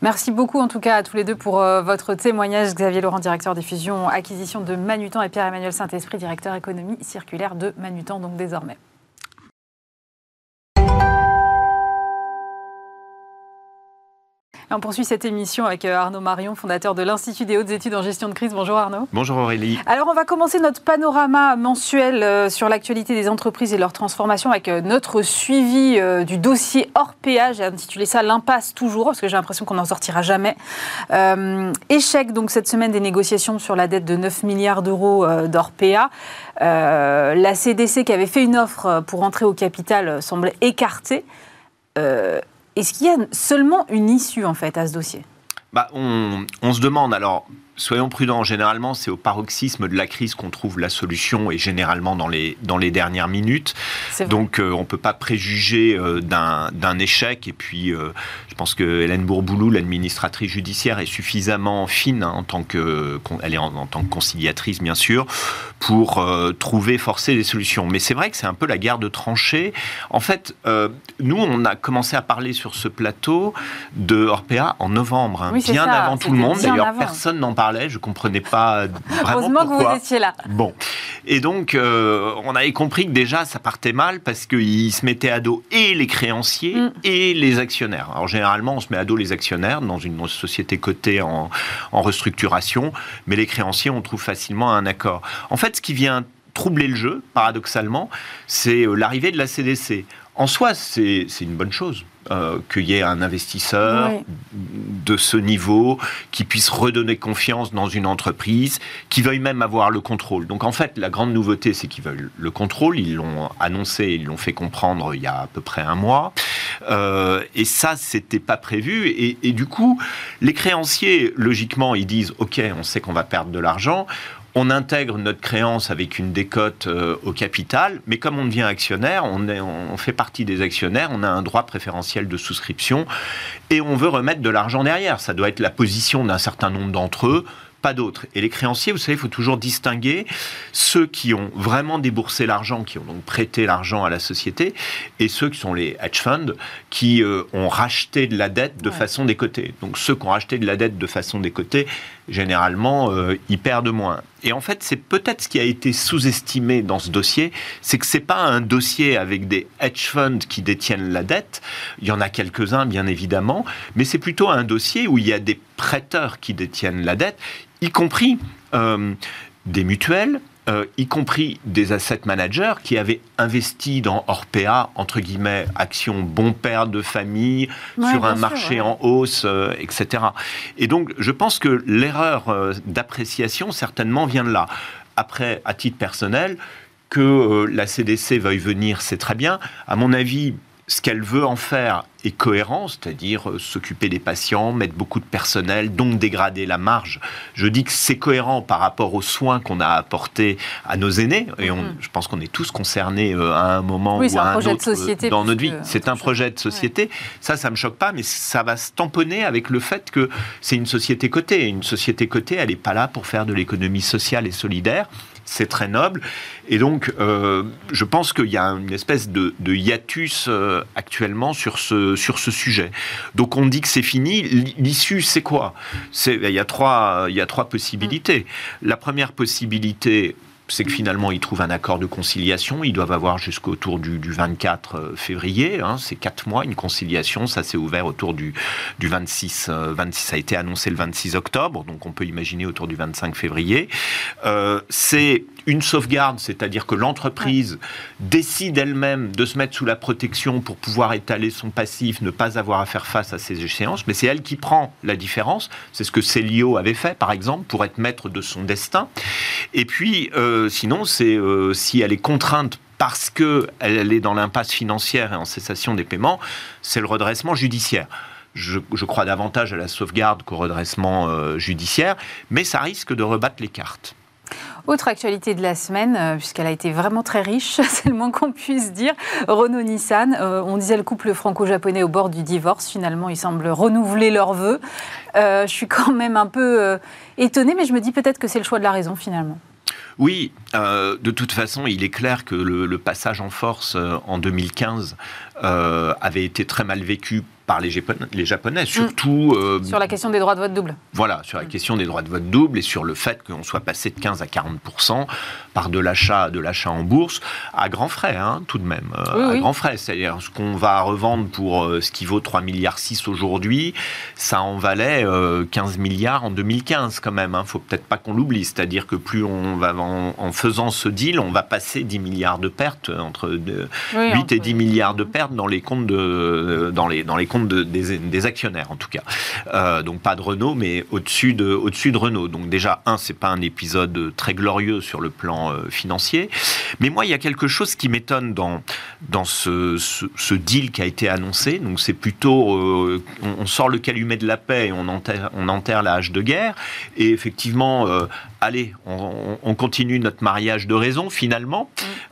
Merci beaucoup en tout cas à tous les deux pour euh, votre témoignage. Xavier Laurent, directeur des fusions acquisition de Manutan et Pierre-Emmanuel Saint-Esprit, directeur économie circulaire de Manutan, donc désormais. On poursuit cette émission avec euh, Arnaud Marion, fondateur de l'Institut des hautes études en gestion de crise. Bonjour Arnaud. Bonjour Aurélie. Alors on va commencer notre panorama mensuel euh, sur l'actualité des entreprises et leur transformation avec euh, notre suivi du dossier hors péage. J'ai intitulé ça l'impasse toujours parce que j'ai l'impression qu'on n'en sortira jamais. échec donc cette semaine des négociations sur la dette de 9 milliards d'euros d'Orpea. la CDC qui avait fait une offre pour entrer au capital semble écartée. Est-ce qu'il y a seulement une issue en fait à ce dossier? Bah, on, on, se demande alors soyons prudents, généralement c'est au paroxysme de la crise qu'on trouve la solution et généralement dans les, dans les dernières minutes. Donc euh, on ne peut pas préjuger euh, d'un échec et puis euh, je pense que Hélène Bourboulou, l'administratrice judiciaire, est suffisamment fine hein, en tant que, elle est en, tant que conciliatrice bien sûr, pour trouver, forcer des solutions. Mais c'est vrai que c'est un peu la guerre de tranchées. En fait, nous on a commencé à parler sur ce plateau de Orpea en novembre, hein, bien avant tout le monde. D'ailleurs personne n'en parle je comprenais pas vraiment Heureusement que vous étiez là. Bon. Et donc, euh, on avait compris que déjà, ça partait mal parce qu'ils se mettaient à dos et les créanciers mm. et les actionnaires. Alors, généralement, on se met à dos les actionnaires dans une société cotée en, en restructuration, mais les créanciers, on trouve facilement un accord. En fait, ce qui vient troubler le jeu, paradoxalement, c'est euh, l'arrivée de la CDC. En soi, c'est une bonne chose. Euh, qu'il y ait un investisseur de ce niveau qui puisse redonner confiance dans une entreprise, qui veuille même avoir le contrôle. Donc en fait, la grande nouveauté, c'est qu'ils veulent le contrôle. Ils l'ont annoncé, ils l'ont fait comprendre il y a à peu près un mois. Euh, et ça, c'était pas prévu. Et, et du coup, les créanciers, logiquement, ils disent OK, on sait qu'on va perdre de l'argent on intègre notre créance avec une décote euh, au capital, mais comme on devient actionnaire, on, fait partie des actionnaires, on a un droit préférentiel de souscription et on veut remettre de l'argent derrière. Ça doit être la position d'un certain nombre d'entre eux pas d'autres. Et les créanciers, vous savez, il faut toujours distinguer ceux qui ont vraiment déboursé l'argent, qui ont donc prêté l'argent à la société, et ceux qui sont les hedge funds, qui euh, ont racheté de la dette de façon décotée. Donc ceux qui ont racheté de la dette de façon décotée, généralement, euh, ils perdent moins. Et en fait, c'est peut-être ce qui a été sous-estimé dans ce dossier, c'est que c'est pas un dossier avec des hedge funds qui détiennent la dette. Il y en a quelques-uns, bien évidemment, mais c'est plutôt un dossier où il y a des prêteurs qui détiennent la dette, y compris des mutuelles, euh, y compris des asset managers qui avaient investi dans Orpea, entre guillemets, actions bon père de famille, sur un marché en hausse, euh, etc. Et donc, je pense que l'erreur euh, d'appréciation, certainement, vient de là. Après, à titre personnel, que la CDC veuille venir, c'est très bien. À mon avis, ce qu'elle veut en faire est cohérent, c'est-à-dire euh, s'occuper des patients, mettre beaucoup de personnel, donc dégrader la marge. Je dis que c'est cohérent par rapport aux soins qu'on a apportés à nos aînés, et on, mm-hmm. je pense qu'on est tous concernés euh, à un moment ou à un, autre euh, dans notre vie. C'est un projet de société. Ça, ça me choque pas, mais ça va se tamponner avec le fait que c'est une société cotée. Une société cotée, elle n'est pas là pour faire de l'économie sociale et solidaire c'est très noble. Et donc, euh, je pense qu'il y a une espèce de, hiatus euh, actuellement sur ce, sur ce sujet. Donc, on dit que c'est fini. L'issue, c'est quoi? Il y, a trois, il y a trois possibilités. La première possibilité, c'est que finalement, ils trouvent un accord de conciliation. Ils doivent avoir jusqu'autour du, du 24 euh, février. Hein, c'est quatre mois, une conciliation. Ça s'est ouvert autour du, du 26, 26. Ça a été annoncé le 26 octobre, donc on peut imaginer autour du 25 février. Euh, c'est une sauvegarde, c'est-à-dire que l'entreprise décide elle-même de se mettre sous la protection pour pouvoir étaler son passif, ne pas avoir à faire face à ces échéances, mais c'est elle qui prend la différence. C'est ce que Célio avait fait, par exemple, pour être maître de son destin. Et puis, euh, sinon, c'est euh, si elle est contrainte parce qu'elle est dans l'impasse financière et en cessation des paiements, c'est le redressement judiciaire. Je, crois davantage à la sauvegarde qu'au redressement euh, judiciaire, mais ça risque de rebattre les cartes. Autre actualité de la semaine, euh, puisqu'elle a été vraiment très riche, [LAUGHS] c'est le moins qu'on puisse dire. Renault-Nissan, euh, on disait le couple franco-japonais au bord du divorce. Finalement, ils semblent renouveler leurs vœux. Euh, je suis quand même un peu étonnée, mais je me dis peut-être que c'est le choix de la raison finalement. Oui, de toute façon, il est clair que le, passage en force en 2015 avait été très mal vécu par les Japonais, Japonais surtout... Euh, sur la question des droits de vote double. Voilà, sur la question des droits de vote double et sur le fait qu'on soit passé de 15 à 40 par de l'achat de l'achat en bourse à grands frais, hein, tout de même. Euh, à grands frais, c'est-à-dire ce qu'on va revendre pour euh, ce qui vaut 3 milliards 6 aujourd'hui, ça en valait 15 milliards en 2015 quand même. Hein, faut peut-être pas qu'on l'oublie, c'est-à-dire que plus on va en, faisant ce deal, on va passer 10 milliards de pertes entre 8 et 10 milliards de pertes dans les comptes de dans les dans les comptes des, actionnaires en tout cas. Euh, donc pas de Renault, mais au-dessus de, au de Renault. Donc déjà, un, c'est pas un épisode très glorieux sur le plan euh, financier. Mais moi, il y a quelque chose qui m'étonne dans, dans ce, deal qui a été annoncé. Donc c'est plutôt, euh, on, sort le calumet de la paix et on enterre, on enterre la hache de guerre. Et effectivement, allez, on, continue notre mariage de raison finalement.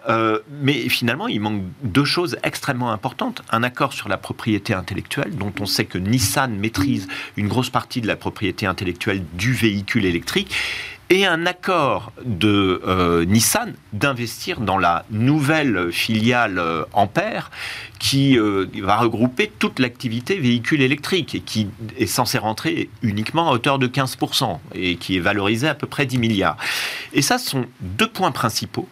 Mm. mais finalement, il manque deux choses extrêmement importantes. Un accord sur la propriété intellectuelle dont on sait que Nissan maîtrise une grosse partie de la propriété intellectuelle du véhicule électrique, et un accord de euh, Nissan d'investir dans la nouvelle filiale euh, Ampère qui euh, va regrouper toute l'activité véhicule électrique et qui est censé rentrer uniquement à hauteur de 15% et qui est valorisé à peu près 10 milliards. Et ça, ce sont deux points principaux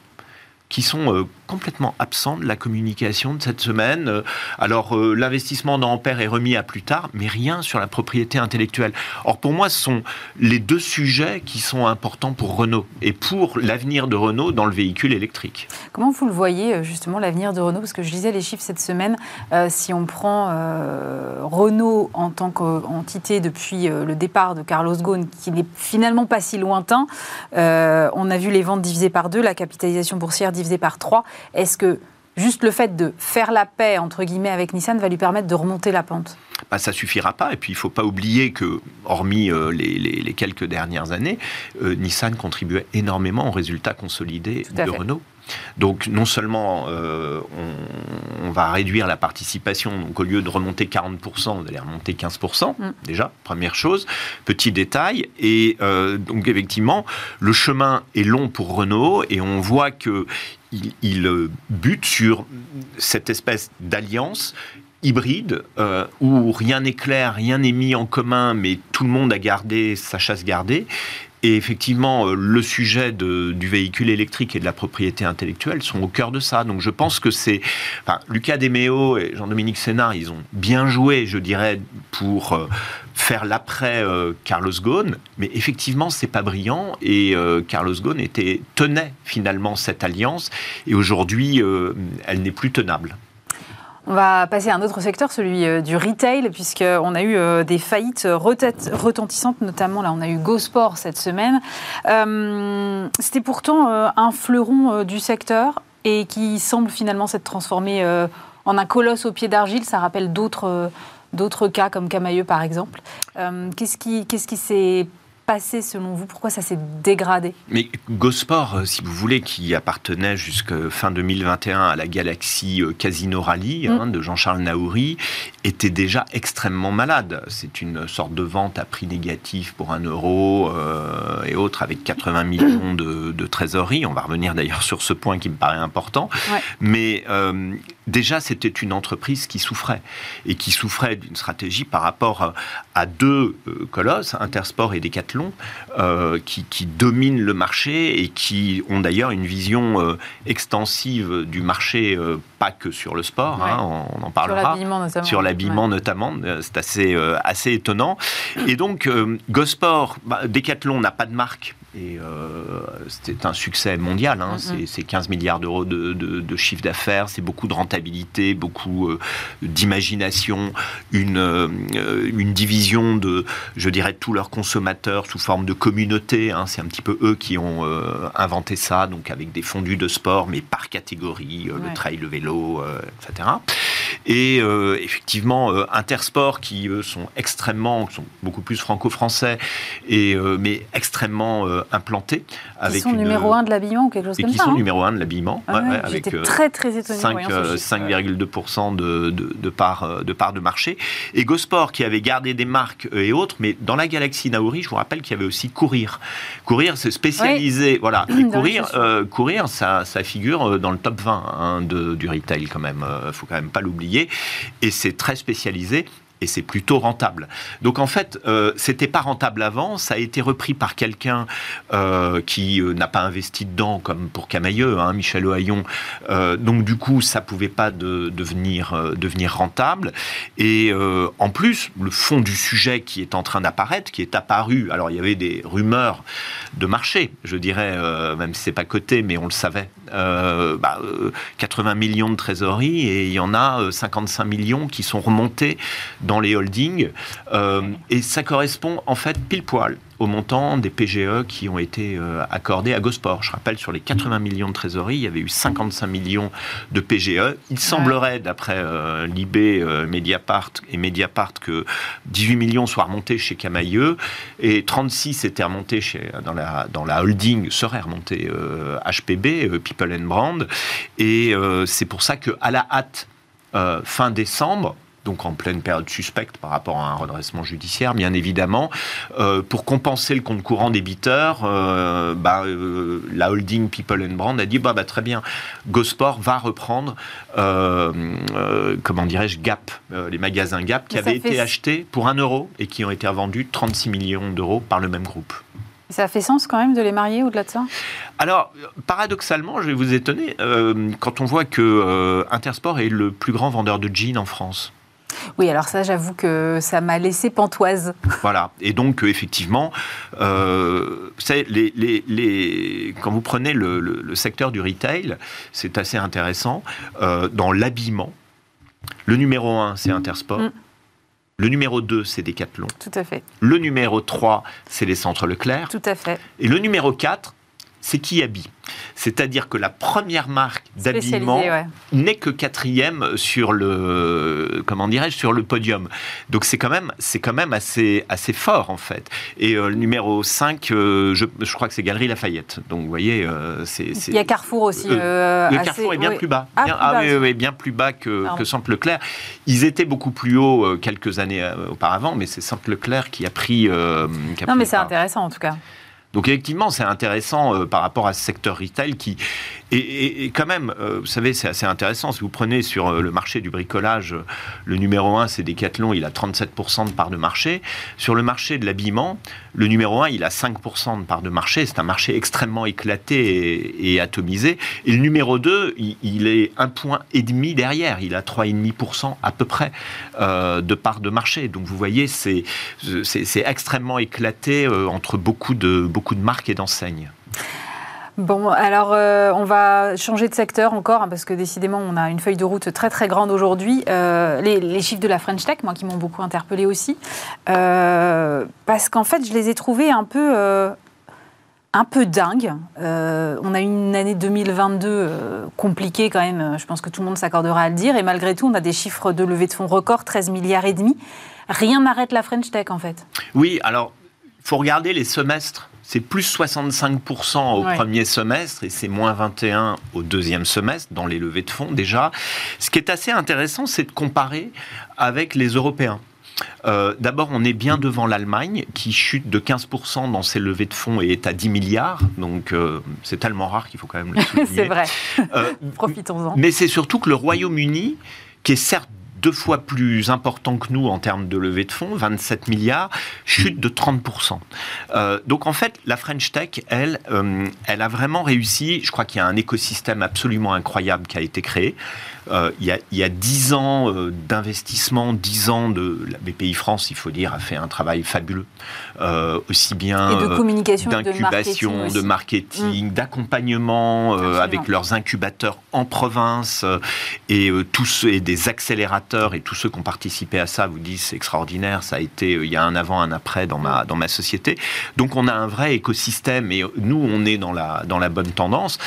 qui sont complètement absent de la communication de cette semaine. Euh, alors, euh, l'investissement dans Ampère est remis à plus tard, mais rien sur la propriété intellectuelle. Or, pour moi, ce sont les deux sujets qui sont importants pour Renault et pour l'avenir de Renault dans le véhicule électrique. Comment vous le voyez, euh, justement, l'avenir de Renault? Parce que je lisais les chiffres cette semaine. si on prend Renault en tant qu'entité depuis le départ de Carlos Ghosn, qui n'est finalement pas si lointain, on a vu les ventes divisées par deux, la capitalisation boursière divisée par trois. Est-ce que juste le fait de faire la paix, entre guillemets, avec Nissan va lui permettre de remonter la pente? Bah, ça suffira pas. Et puis, il faut pas oublier que, hormis euh, les, quelques dernières années, euh, Nissan contribuait énormément aux résultats consolidés de Renault. Donc non seulement euh, on, va réduire la participation, donc au lieu de remonter 40%, on allait remonter 15%, mm. déjà, première chose, petit détail, et euh, donc effectivement, le chemin est long pour Renault, et on voit que il, euh, bute sur cette espèce d'alliance hybride où rien n'est clair, rien n'est mis en commun, mais tout le monde a gardé sa chasse gardée et effectivement, euh, le sujet du véhicule électrique et de la propriété intellectuelle sont au cœur de ça. Donc je pense que c'est... Lucas Demeo et Jean-Dominique Sénard, ils ont bien joué, je dirais, pour... Euh, faire l'après Carlos Ghosn, mais effectivement, c'est pas brillant et Carlos Ghosn était, tenait finalement cette alliance et aujourd'hui, elle n'est plus tenable. On va passer à un autre secteur, celui euh, du retail, puisqu'on a eu euh, des faillites retentissantes, notamment là, on a eu GoSport cette semaine. Euh, c'était pourtant un fleuron du secteur et qui semble finalement s'être transformé en un colosse au pied d'argile. Ça rappelle d'autres d'autres cas comme Camailleux par exemple. qu'est-ce qui qu'est-ce qui s'est passé selon vous? Pourquoi ça s'est dégradé? Mais Gosport, euh, si vous voulez, qui appartenait jusqu'à fin 2021 à la galaxie euh, Casino Rally hein, mm. de Jean-Charles Naouri, était déjà extrêmement malade. C'est une sorte de vente à prix négatif pour un euro euh, et autres avec 80 [COUGHS] millions de, de, trésorerie. On va revenir d'ailleurs sur ce point qui me paraît important. Mais déjà, c'était une entreprise qui souffrait et qui souffrait d'une stratégie par rapport à deux colosses, Intersport et Decathlon euh, qui, dominent le marché et qui ont d'ailleurs une vision euh, extensive du marché, euh, pas que sur le sport, hein, on, en parlera. Sur l'habillement notamment. c'est assez, assez étonnant. Et donc, Gosport, bah, Decathlon n'a pas de marque et euh, c'est un succès mondial. Hein. C'est 15 milliards d'euros de, chiffre d'affaires, c'est beaucoup de rentabilité, beaucoup euh, d'imagination, une, euh, une division de, je dirais, tous leurs consommateurs sous forme de communauté. Hein. C'est un petit peu eux qui ont inventé ça, donc avec des fondus de sport, mais par catégorie, le trail, le vélo, etc. Et effectivement, Intersport, qui eux sont extrêmement, sont beaucoup plus franco-français, et mais extrêmement implantés. Qui sont numéro 1 de l'habillement ou quelque chose et comme ça. Qui sont hein numéro 1 de l'habillement. Ah J'étais très très étonné. 5,2% de, de, de, part, euh, de part de marché. Et Gosport qui avait gardé des marques euh, et autres, mais dans la galaxie Naouri, je vous rappelle qu'il y avait aussi Courir. Courir, c'est spécialisé. Voilà. Et [LAUGHS] courir, euh, courir ça, ça, figure dans le top 20 hein, de, du retail quand même. Il faut quand même pas l'oublier. Et c'est très spécialisé c'est plutôt rentable. Donc en fait, euh, c'était pas rentable avant, ça a été repris par quelqu'un euh, qui euh, n'a pas investi dedans, comme pour Camailleux, hein, Michel Ohaillon. Donc du coup, ça pouvait pas de, devenir, devenir rentable. Et en plus, le fond du sujet qui est en train d'apparaître, qui est apparu, alors il y avait des rumeurs de marché, je dirais, même si c'est pas coté, mais on le savait. Bah, 80 millions de trésorerie et il y en a 55 millions qui sont remontés dans les holdings. Euh, et ça correspond en fait pile poil au montant des PGE qui ont été euh, accordés à Gosport. Je rappelle, sur les 80 millions de trésorerie, il y avait eu 55 millions de PGE. Il semblerait, d'après euh, Libé, Mediapart et Mediapart, que 18 millions soient remontés chez Camailleux et 36 étaient remontés chez, dans, la, dans la holding, seraient remontés HPB, People and Brand. Et c'est pour ça qu'à la hâte, fin décembre, donc en pleine période suspecte par rapport à un redressement judiciaire, bien évidemment. Euh, pour compenser le compte courant débiteur, euh, bah, euh, la holding People and Brand a dit bah, bah très bien, Gosport va reprendre, comment dirais-je, Gap, les magasins Gap qui avaient été achetés pour 1 euro et qui ont été revendus 36 millions d'euros par le même groupe. Ça fait sens quand même de les marier au-delà de ça? Alors, paradoxalement, je vais vous étonner, quand on voit que Intersport est le plus grand vendeur de jeans en France. Oui, alors ça, j'avoue que ça m'a laissé pantoise. [LAUGHS] Voilà. Et donc, euh, effectivement, euh, les, les, quand vous prenez le, secteur du retail, c'est assez intéressant. Euh, dans l'habillement, le numéro 1, c'est Intersport. Mm. Le numéro 2, c'est Decathlon. Tout à fait. Le numéro 3, c'est les centres Leclerc. Tout à fait. Et le numéro 4, c'est qui habille. C'est-à-dire que la première marque d'habillement n'est que quatrième sur le comment dirais-je sur le podium. Donc c'est quand même c'est quand même assez assez fort en fait. Et euh, le numéro 5 euh, je, je, crois que c'est Galerie Lafayette. Donc vous voyez euh, c'est il y a Carrefour aussi. le Carrefour est bien plus bas. Ah, bien, ah, oui, bien plus bas que, que Centre Leclerc. Ils étaient beaucoup plus hauts quelques années auparavant, mais c'est Centre Leclerc qui a pris. non, mais c'est intéressant en tout cas. Donc effectivement, c'est intéressant par rapport à ce secteur retail qui et, quand même, vous savez, c'est assez intéressant. Si vous prenez sur le marché du bricolage, le numéro 1, c'est Decathlon, il a 37% de part de marché. Sur le marché de l'habillement, le numéro 1, il a 5% de part de marché. C'est un marché extrêmement éclaté et, atomisé. Et le numéro 2, il, est un point et demi derrière. Il a 3,5% à peu près euh, de part de marché. Donc vous voyez, c'est extrêmement éclaté euh, entre beaucoup de, de marques et d'enseignes. Bon, alors euh, on va changer de secteur encore, hein, parce que décidément on a une feuille de route très très grande aujourd'hui. Euh, les, chiffres de la French Tech, moi qui m'ont beaucoup interpellé aussi, euh, parce qu'en fait je les ai trouvés un peu, un peu dingues. on a eu une année 2022 compliquée quand même, je pense que tout le monde s'accordera à le dire, et malgré tout on a des chiffres de levée de fonds record, 13 milliards et demi. Rien n'arrête la French Tech en fait. Oui, alors il faut regarder les semestres c'est plus 65% au premier semestre et c'est moins 21 au deuxième semestre dans les levées de fonds déjà. Ce qui est assez intéressant, c'est de comparer avec les Européens. Euh, d'abord, on est bien devant l'Allemagne qui chute de 15% dans ses levées de fonds et est à 10 milliards. Donc, euh, c'est tellement rare qu'il faut quand même le [LAUGHS] souligner. c'est vrai. Euh, [LAUGHS] Profitons-en. Mais c'est surtout que le Royaume-Uni, qui est certes deux fois plus important que nous en termes de levée de fonds, 27 milliards, chute de 30%. Euh, donc en fait, la French Tech, elle, euh, elle a vraiment réussi. Je crois qu'il y a un écosystème absolument incroyable qui a été créé. Euh, il, y a, 10 ans euh, d'investissement, 10 ans de la BPI France, il faut dire, a fait un travail fabuleux, euh, aussi bien de communication, d'incubation, de marketing, mm. d'accompagnement avec leurs incubateurs en province et tous et des accélérateurs et tous ceux qui ont participé à ça vous disent c'est extraordinaire, ça a été il y a un avant un après dans ma dans ma société. Donc on a un vrai écosystème et nous on est dans la dans la bonne tendance.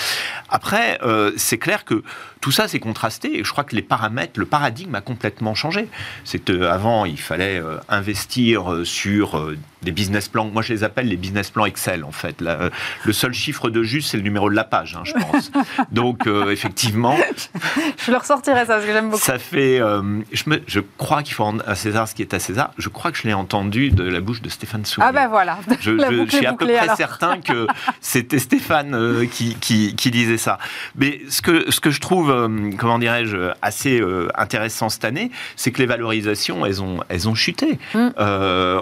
Après c'est clair que tout ça, c'est contrasté et je crois que les paramètres, le paradigme a complètement changé. C'est avant, il fallait euh, investir euh, sur euh, des business plans. Moi, je les appelle les business plans Excel, en fait. le seul chiffre de juste, c'est le numéro de la page, hein, je pense. [LAUGHS] Donc, effectivement. [LAUGHS] je le ressortirai, ça, parce que j'aime beaucoup. Ça fait. je, me, je crois qu'il faut rendre à César ce qui est à César. Je crois que je l'ai entendu de la bouche de Stéphane Soulier. Ah, ben voilà. Je, je [LAUGHS] suis à peu près certain que c'était Stéphane qui, qui, qui, disait ça. Mais ce que, ce que je trouve euh, comment dirais-je, assez euh, intéressant cette année, c'est que les valorisations, elles ont, elles ont chuté. Mm. Euh,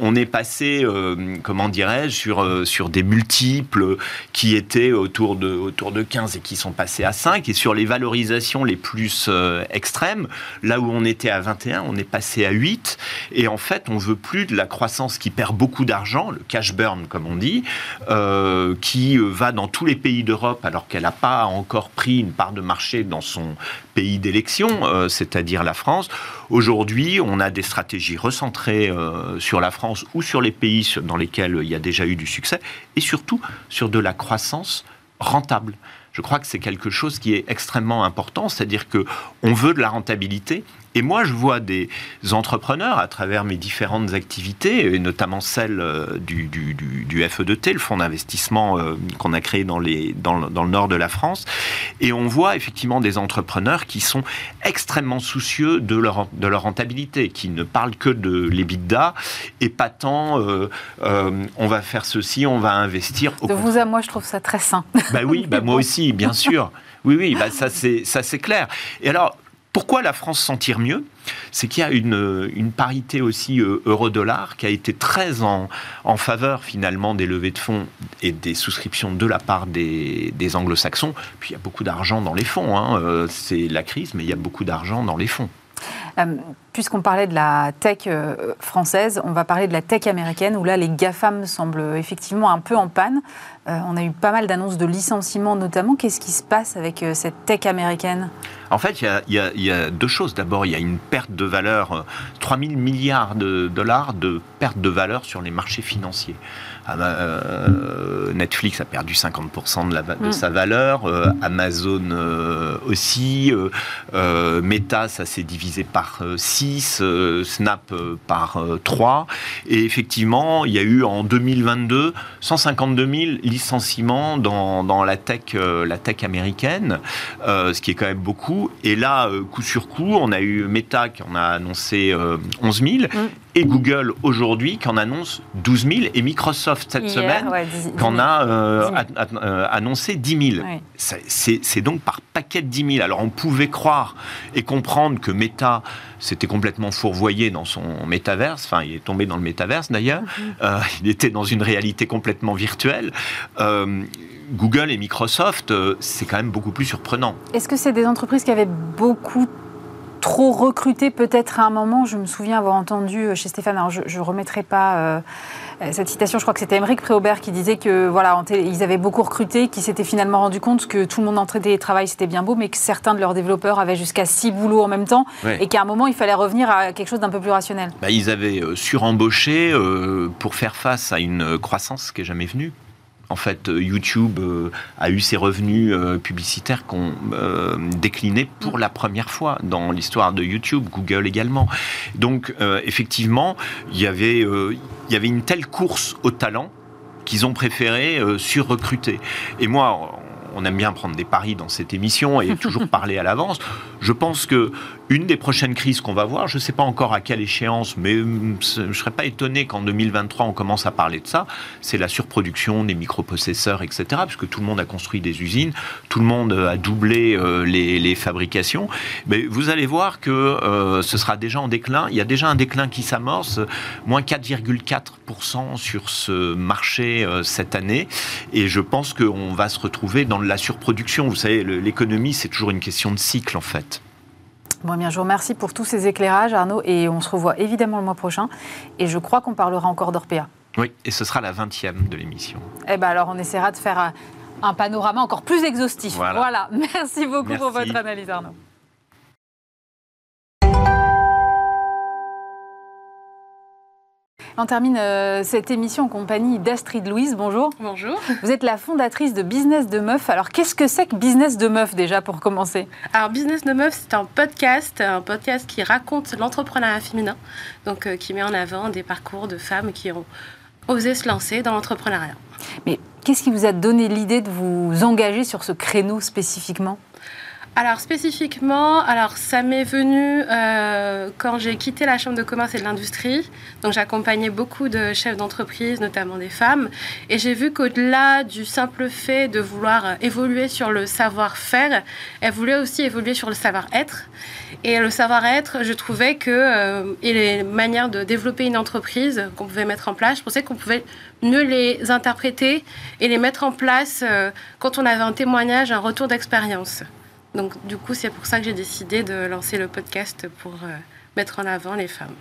on, est passé, comment dirais-je, sur, sur des multiples qui étaient autour de, autour de 15 et qui sont passés à 5. Et sur les valorisations les plus extrêmes, là où on était à 21, on est passé à 8. Et en fait, on veut plus de la croissance qui perd beaucoup d'argent, le cash burn, comme on dit, qui va dans tous les pays d'Europe alors qu'elle n'a pas encore pris une part de marché dans son pays d'élection, euh, c'est-à-dire la France. Aujourd'hui, on a des stratégies recentrées euh, sur la France ou sur les pays dans lesquels il y a déjà eu du succès, et surtout sur de la croissance rentable. Je crois que c'est quelque chose qui est extrêmement important, c'est-à-dire que on veut de la rentabilité, et moi, je vois des entrepreneurs à travers mes différentes activités, et notamment celle euh, du, du, du, FE2T, le fonds d'investissement euh, qu'on a créé dans, les, dans, dans, le nord de la France. Et on voit effectivement des entrepreneurs qui sont extrêmement soucieux de leur, de leur rentabilité, qui ne parlent que de l'EBITDA et pas tant euh, on va faire ceci, on va investir. de vous à moi, je trouve ça très sain. Bah oui, bah moi aussi, bien sûr. Oui, oui, bah ça c'est clair. Et alors, pourquoi la France s'en tire mieux? C'est qu'il y a une, parité aussi euh, euro-dollar qui a été très en, faveur finalement des levées de fonds et des souscriptions de la part des, anglo-saxons. Puis il y a beaucoup d'argent dans les fonds. Hein. Euh, c'est la crise, mais il y a beaucoup d'argent dans les fonds. Euh, puisqu'on parlait de la tech française, on va parler de la tech américaine, où là, les GAFAM semblent effectivement un peu en panne. on a eu pas mal d'annonces de licenciements notamment. Qu'est-ce qui se passe avec cette tech américaine? En fait, il y a, deux choses. D'abord, il y a une perte de valeur, 3 euh, 000 milliards de dollars de perte de valeur sur les marchés financiers. Ah bah, euh, Netflix a perdu 50% de, la, de mm. sa valeur, euh, Amazon aussi, Meta, ça s'est divisé par 6, Snap par 3. Et effectivement, il y a eu en 2022 152 000 licenciements dans, dans la, tech, la tech américaine, ce qui est quand même beaucoup. Et là, euh, coup sur coup, on a eu Meta qui en a annoncé 11 euh, 000. Mm. Et Google aujourd'hui qui en annonce 12 000 et Microsoft cette semaine qui en a euh, euh, annoncé 10 000. C'est donc par paquet de 10 000. Alors on pouvait croire et comprendre que Meta s'était complètement fourvoyé dans son métaverse, enfin il est tombé dans le métaverse d'ailleurs, mhm. euh, il était dans une réalité complètement virtuelle. Google et Microsoft, c'est quand même beaucoup plus surprenant. Est-ce que c'est des entreprises qui avaient beaucoup trop recruté peut-être à un moment. Je me souviens avoir entendu euh, chez Stéphane, alors je ne remettrai pas euh, cette citation, je crois que c'était Émeric Préaubert qui disait que voilà, ils avaient beaucoup recruté, qui s'étaient finalement rendu compte que tout le monde en télétravail, c'était bien beau, mais que certains de leurs développeurs avaient jusqu'à six boulots en même temps, et qu'à un moment, il fallait revenir à quelque chose d'un peu plus rationnel. Bah, ils avaient euh, surembauché pour faire face à une croissance qui n'est jamais venue. En fait, euh, YouTube euh, a eu ses revenus euh, publicitaires qu'on décliné pour la première fois dans l'histoire de YouTube, Google également. Donc, effectivement, il y avait il y avait une telle course au talent qu'ils ont préféré sur-recruter. Et moi, on aime bien prendre des paris dans cette émission et [LAUGHS] toujours parler à l'avance. Je pense que une des prochaines crises qu'on va voir, je ne sais pas encore à quelle échéance, mais hum, je ne serais pas étonné qu'en 2023 on commence à parler de ça, c'est la surproduction des microprocesseurs, etc. Puisque tout le monde a construit des usines, tout le monde a doublé euh, les, fabrications. Mais vous allez voir que euh, ce sera déjà en déclin. Il y a déjà un déclin qui s'amorce, moins 4,4% sur ce marché euh, cette année. Et je pense qu'on va se retrouver dans la surproduction. Vous savez, l'économie, c'est toujours une question de cycle en fait. Bon, bien, je vous remercie pour tous ces éclairages, Arnaud, et on se revoit évidemment le mois prochain. Et je crois qu'on parlera encore d'Orpea. Oui, et ce sera la 20e de l'émission. Eh bien, alors, on essaiera de faire un panorama encore plus exhaustif. Voilà. [LAUGHS] Merci beaucoup pour votre analyse, Arnaud. On termine euh, cette émission en compagnie d'Astrid Louise. Bonjour. Bonjour. Vous êtes la fondatrice de Business de Meuf. Alors, qu'est-ce que c'est que Business de Meuf déjà pour commencer? Alors, Business de Meuf, c'est un podcast, un podcast qui raconte l'entrepreneuriat féminin, donc euh, qui met en avant des parcours de femmes qui ont osé se lancer dans l'entrepreneuriat. Mais qu'est-ce qui vous a donné l'idée de vous engager sur ce créneau spécifiquement? Alors spécifiquement, alors ça m'est venu euh, quand j'ai quitté la Chambre de commerce et de l'industrie. Donc j'accompagnais beaucoup de chefs d'entreprise, notamment des femmes, et j'ai vu qu'au-delà du simple fait de vouloir évoluer sur le savoir-faire, elles voulaient aussi évoluer sur le savoir-être. Et le savoir-être, je trouvais que euh, les manières de développer une entreprise qu'on pouvait mettre en place, je pensais qu'on pouvait mieux les interpréter et les mettre en place euh, quand on avait un témoignage, un retour d'expérience. Donc du coup, c'est pour ça que j'ai décidé de lancer le podcast pour euh, mettre en avant les femmes.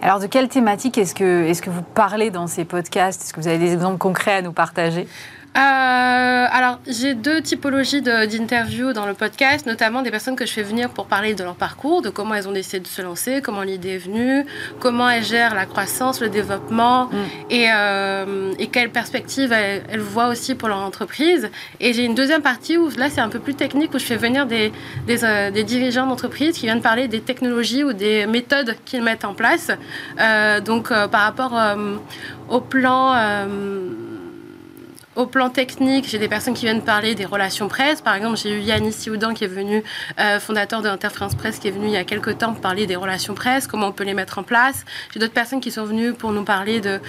Alors de quelle thématique est-ce que, est -ce que vous parlez dans ces podcasts? Est-ce que vous avez des exemples concrets à nous partager? Euh, alors, j'ai deux typologies d'interviews dans le podcast, notamment des personnes que je fais venir pour parler de leur parcours, de comment elles ont décidé de se lancer, comment l'idée est venue, comment elles gèrent la croissance, le développement mm. et, euh, et quelles perspectives elles, voient aussi pour leur entreprise. Et j'ai une deuxième partie où là, c'est un peu plus technique, où je fais venir des, des, euh, des dirigeants d'entreprise qui viennent parler des technologies ou des méthodes qu'ils mettent en place. Donc, par rapport au plan au plan technique, j'ai des personnes qui viennent parler des relations presse. Par exemple, j'ai eu Yannis Sioudan qui est venu, euh, fondateur de l'Interférence Presse, qui est venu il y a quelques temps parler des relations presse, comment on peut les mettre en place. J'ai d'autres personnes qui sont venues pour nous parler de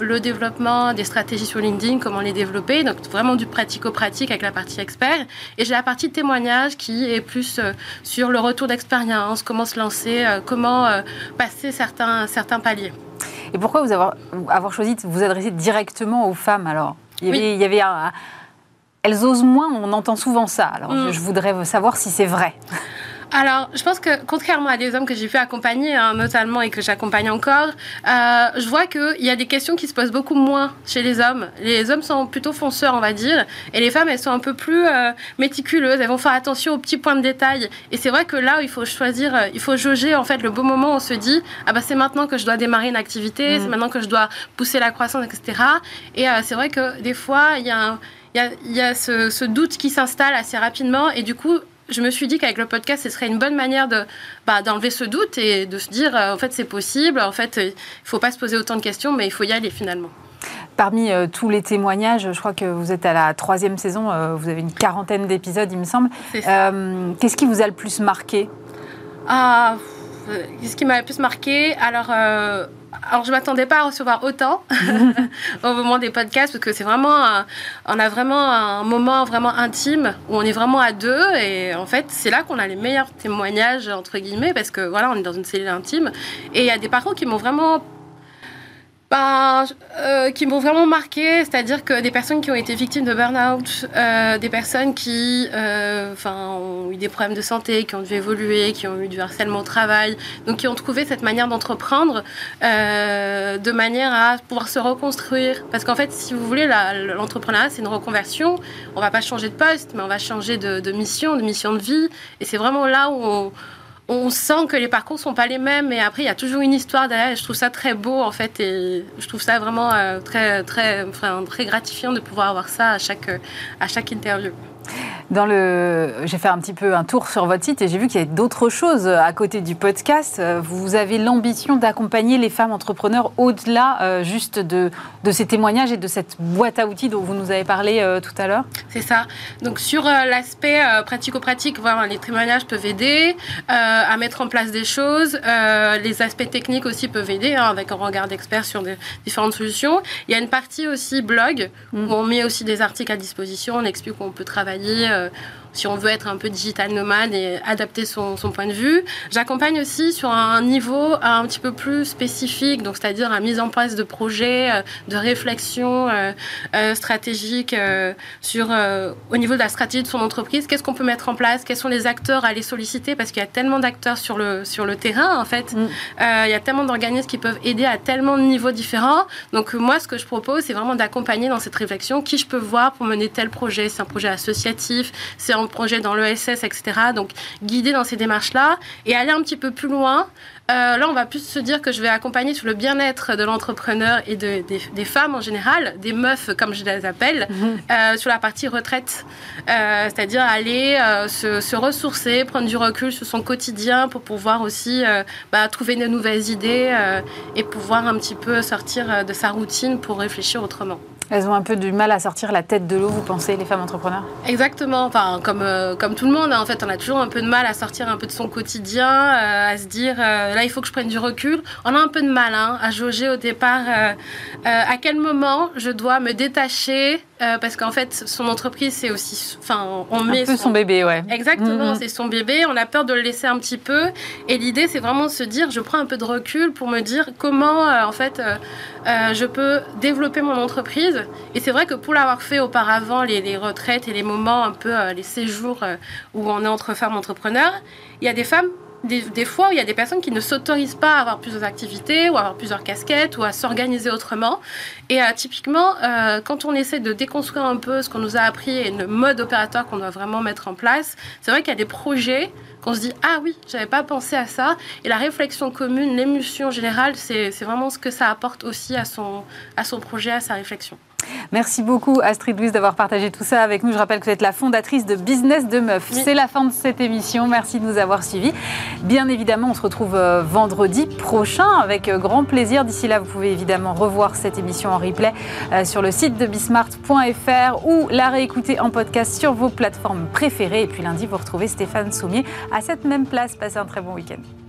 le développement des stratégies sur LinkedIn, comment les développer. Donc vraiment du pratico-pratique avec la partie expert. Et j'ai la partie témoignage qui est plus euh, sur le retour d'expérience, comment se lancer, euh, comment passer certains, certains paliers. Et pourquoi vous avoir choisi de vous adresser directement aux femmes alors? Il y avait, elles osent moins, on entend souvent ça. Alors je, mm. voudrais savoir si c'est vrai. Alors, je pense que contrairement à des hommes que j'ai pu accompagner, hein, notamment et que j'accompagne encore, euh, je vois qu'il y a des questions qui se posent beaucoup moins chez les hommes. Les hommes sont plutôt fonceurs, on va dire, et les femmes, elles sont un peu plus euh, méticuleuses. Elles vont faire attention aux petits points de détail. Et c'est vrai que là, il faut choisir, euh, il faut jauger en fait le bon moment. Où on se dit, ah bah c'est maintenant que je dois démarrer une activité, c'est mm. maintenant que je dois pousser la croissance, etc. Et c'est vrai que des fois, il y a il y a, ce, ce, doute qui s'installe assez rapidement et du coup je me suis dit qu'avec le podcast, ce serait une bonne manière de bah, d'enlever ce doute et de se dire, euh, en fait, c'est possible. En fait, il ne faut pas se poser autant de questions, mais il faut y aller finalement. Parmi euh, tous les témoignages, je crois que vous êtes à la troisième saison, euh, vous avez une quarantaine d'épisodes, il me semble. Qu'est-ce qui vous a le plus marqué? Ah, ce qui m'a le plus marqué, alors alors, je m'attendais pas à recevoir autant [LAUGHS] au moment des podcasts parce que c'est vraiment, on a vraiment un moment vraiment intime où on est vraiment à deux et en fait, c'est là qu'on a les meilleurs témoignages entre guillemets parce que voilà, on est dans une cellule intime et il y a des parcours qui m'ont vraiment ben, euh, qui m'ont vraiment marqué, c'est-à-dire que des personnes qui ont été victimes de burn-out, euh, des personnes qui euh, ont eu des problèmes de santé, qui ont dû évoluer, qui ont eu du harcèlement au travail, donc qui ont trouvé cette manière d'entreprendre de manière à pouvoir se reconstruire. Parce qu'en fait, si vous voulez, l'entrepreneuriat, c'est une reconversion. On va pas changer de poste, mais on va changer de, de mission, de mission de vie. Et c'est vraiment là où on on sent que les parcours sont pas les mêmes et après il y a toujours une histoire derrière je trouve ça très beau en fait et je trouve ça vraiment euh, très très très gratifiant de pouvoir avoir ça à chaque à chaque interview. Dans le, j'ai fait un petit peu un tour sur votre site et j'ai vu qu'il y avait d'autres choses à côté du podcast. Vous avez l'ambition d'accompagner les femmes entrepreneurs au-delà euh, juste de, de, ces témoignages et de cette boîte à outils dont vous nous avez parlé euh, tout à l'heure. C'est ça. Donc sur euh, l'aspect pratico-pratique, voilà, les témoignages peuvent aider à mettre en place des choses. les aspects techniques aussi peuvent aider hein, avec un regard d'expert sur des, différentes solutions. Il y a une partie aussi blog mm. où on met aussi des articles à disposition. On explique où on peut travailler euh, si on veut être un peu digital nomade et adapter son, point de vue. J'accompagne aussi sur un niveau un petit peu plus spécifique, donc c'est-à-dire la mise en place de projets, euh, de réflexion euh, stratégique sur au niveau de la stratégie de son entreprise. Qu'est-ce qu'on peut mettre en place? Quels sont les acteurs à aller solliciter? Parce qu'il y a tellement d'acteurs sur le sur le terrain en fait. Mm. il y a tellement d'organismes qui peuvent aider à tellement de niveaux différents. Donc moi, ce que je propose, c'est vraiment d'accompagner dans cette réflexion qui je peux voir pour mener tel projet? C'est un projet associatif? C'est un projet dans l'ESS, etc. Donc guider dans ces démarches-là et aller un petit peu plus loin. Euh, là, on va plus se dire que je vais accompagner sur le bien-être de l'entrepreneur et de, des, femmes en général, des meufs comme je les appelle, mhm. euh, sur la partie retraite. Euh, c'est-à-dire aller se, ressourcer, prendre du recul sur son quotidien pour pouvoir aussi bah, trouver de nouvelles idées et pouvoir un petit peu sortir de sa routine pour réfléchir autrement. Elles ont un peu du mal à sortir la tête de l'eau, vous pensez, les femmes entrepreneurs Exactement. Enfin, comme, euh, tout le monde, hein, en fait, on a toujours un peu de mal à sortir un peu de son quotidien, euh, à se dire, euh, là, il faut que je prenne du recul. On a un peu de mal hein, à jauger au départ à quel moment je dois me détacher euh, parce qu'en fait, son entreprise, c'est aussi. Enfin, on met. Un peu son, bébé, ouais. Exactement, mm-hmm. c'est son bébé. On a peur de le laisser un petit peu. Et l'idée, c'est vraiment de se dire je prends un peu de recul pour me dire comment, euh, en fait, euh, je peux développer mon entreprise. Et c'est vrai que pour l'avoir fait auparavant, les, les, retraites et les moments, un peu, les séjours où on est entre femmes entrepreneurs, il y a des femmes des, fois où il y a des personnes qui ne s'autorisent pas à avoir plusieurs activités ou à avoir plusieurs casquettes ou à s'organiser autrement. Et euh, typiquement, euh, quand on essaie de déconstruire un peu ce qu'on nous a appris et le mode opératoire qu'on doit vraiment mettre en place, c'est vrai qu'il y a des projets qu'on se dit ah oui, j'avais pas pensé à ça. Et la réflexion commune, l'émulsion générale, c'est vraiment ce que ça apporte aussi à son, à son projet, à sa réflexion. Merci beaucoup Astrid Louise d'avoir partagé tout ça avec nous. Je rappelle que vous êtes la fondatrice de Business de Meuf. C'est la fin de cette émission. Merci de nous avoir suivis. Bien évidemment, on se retrouve euh, vendredi prochain avec euh, grand plaisir. D'ici là, vous pouvez évidemment revoir cette émission en replay euh, sur le site de bismart.fr ou la réécouter en podcast sur vos plateformes préférées. Et puis lundi, vous retrouvez Stéphane Soumier à cette même place. Passez un très bon week-end.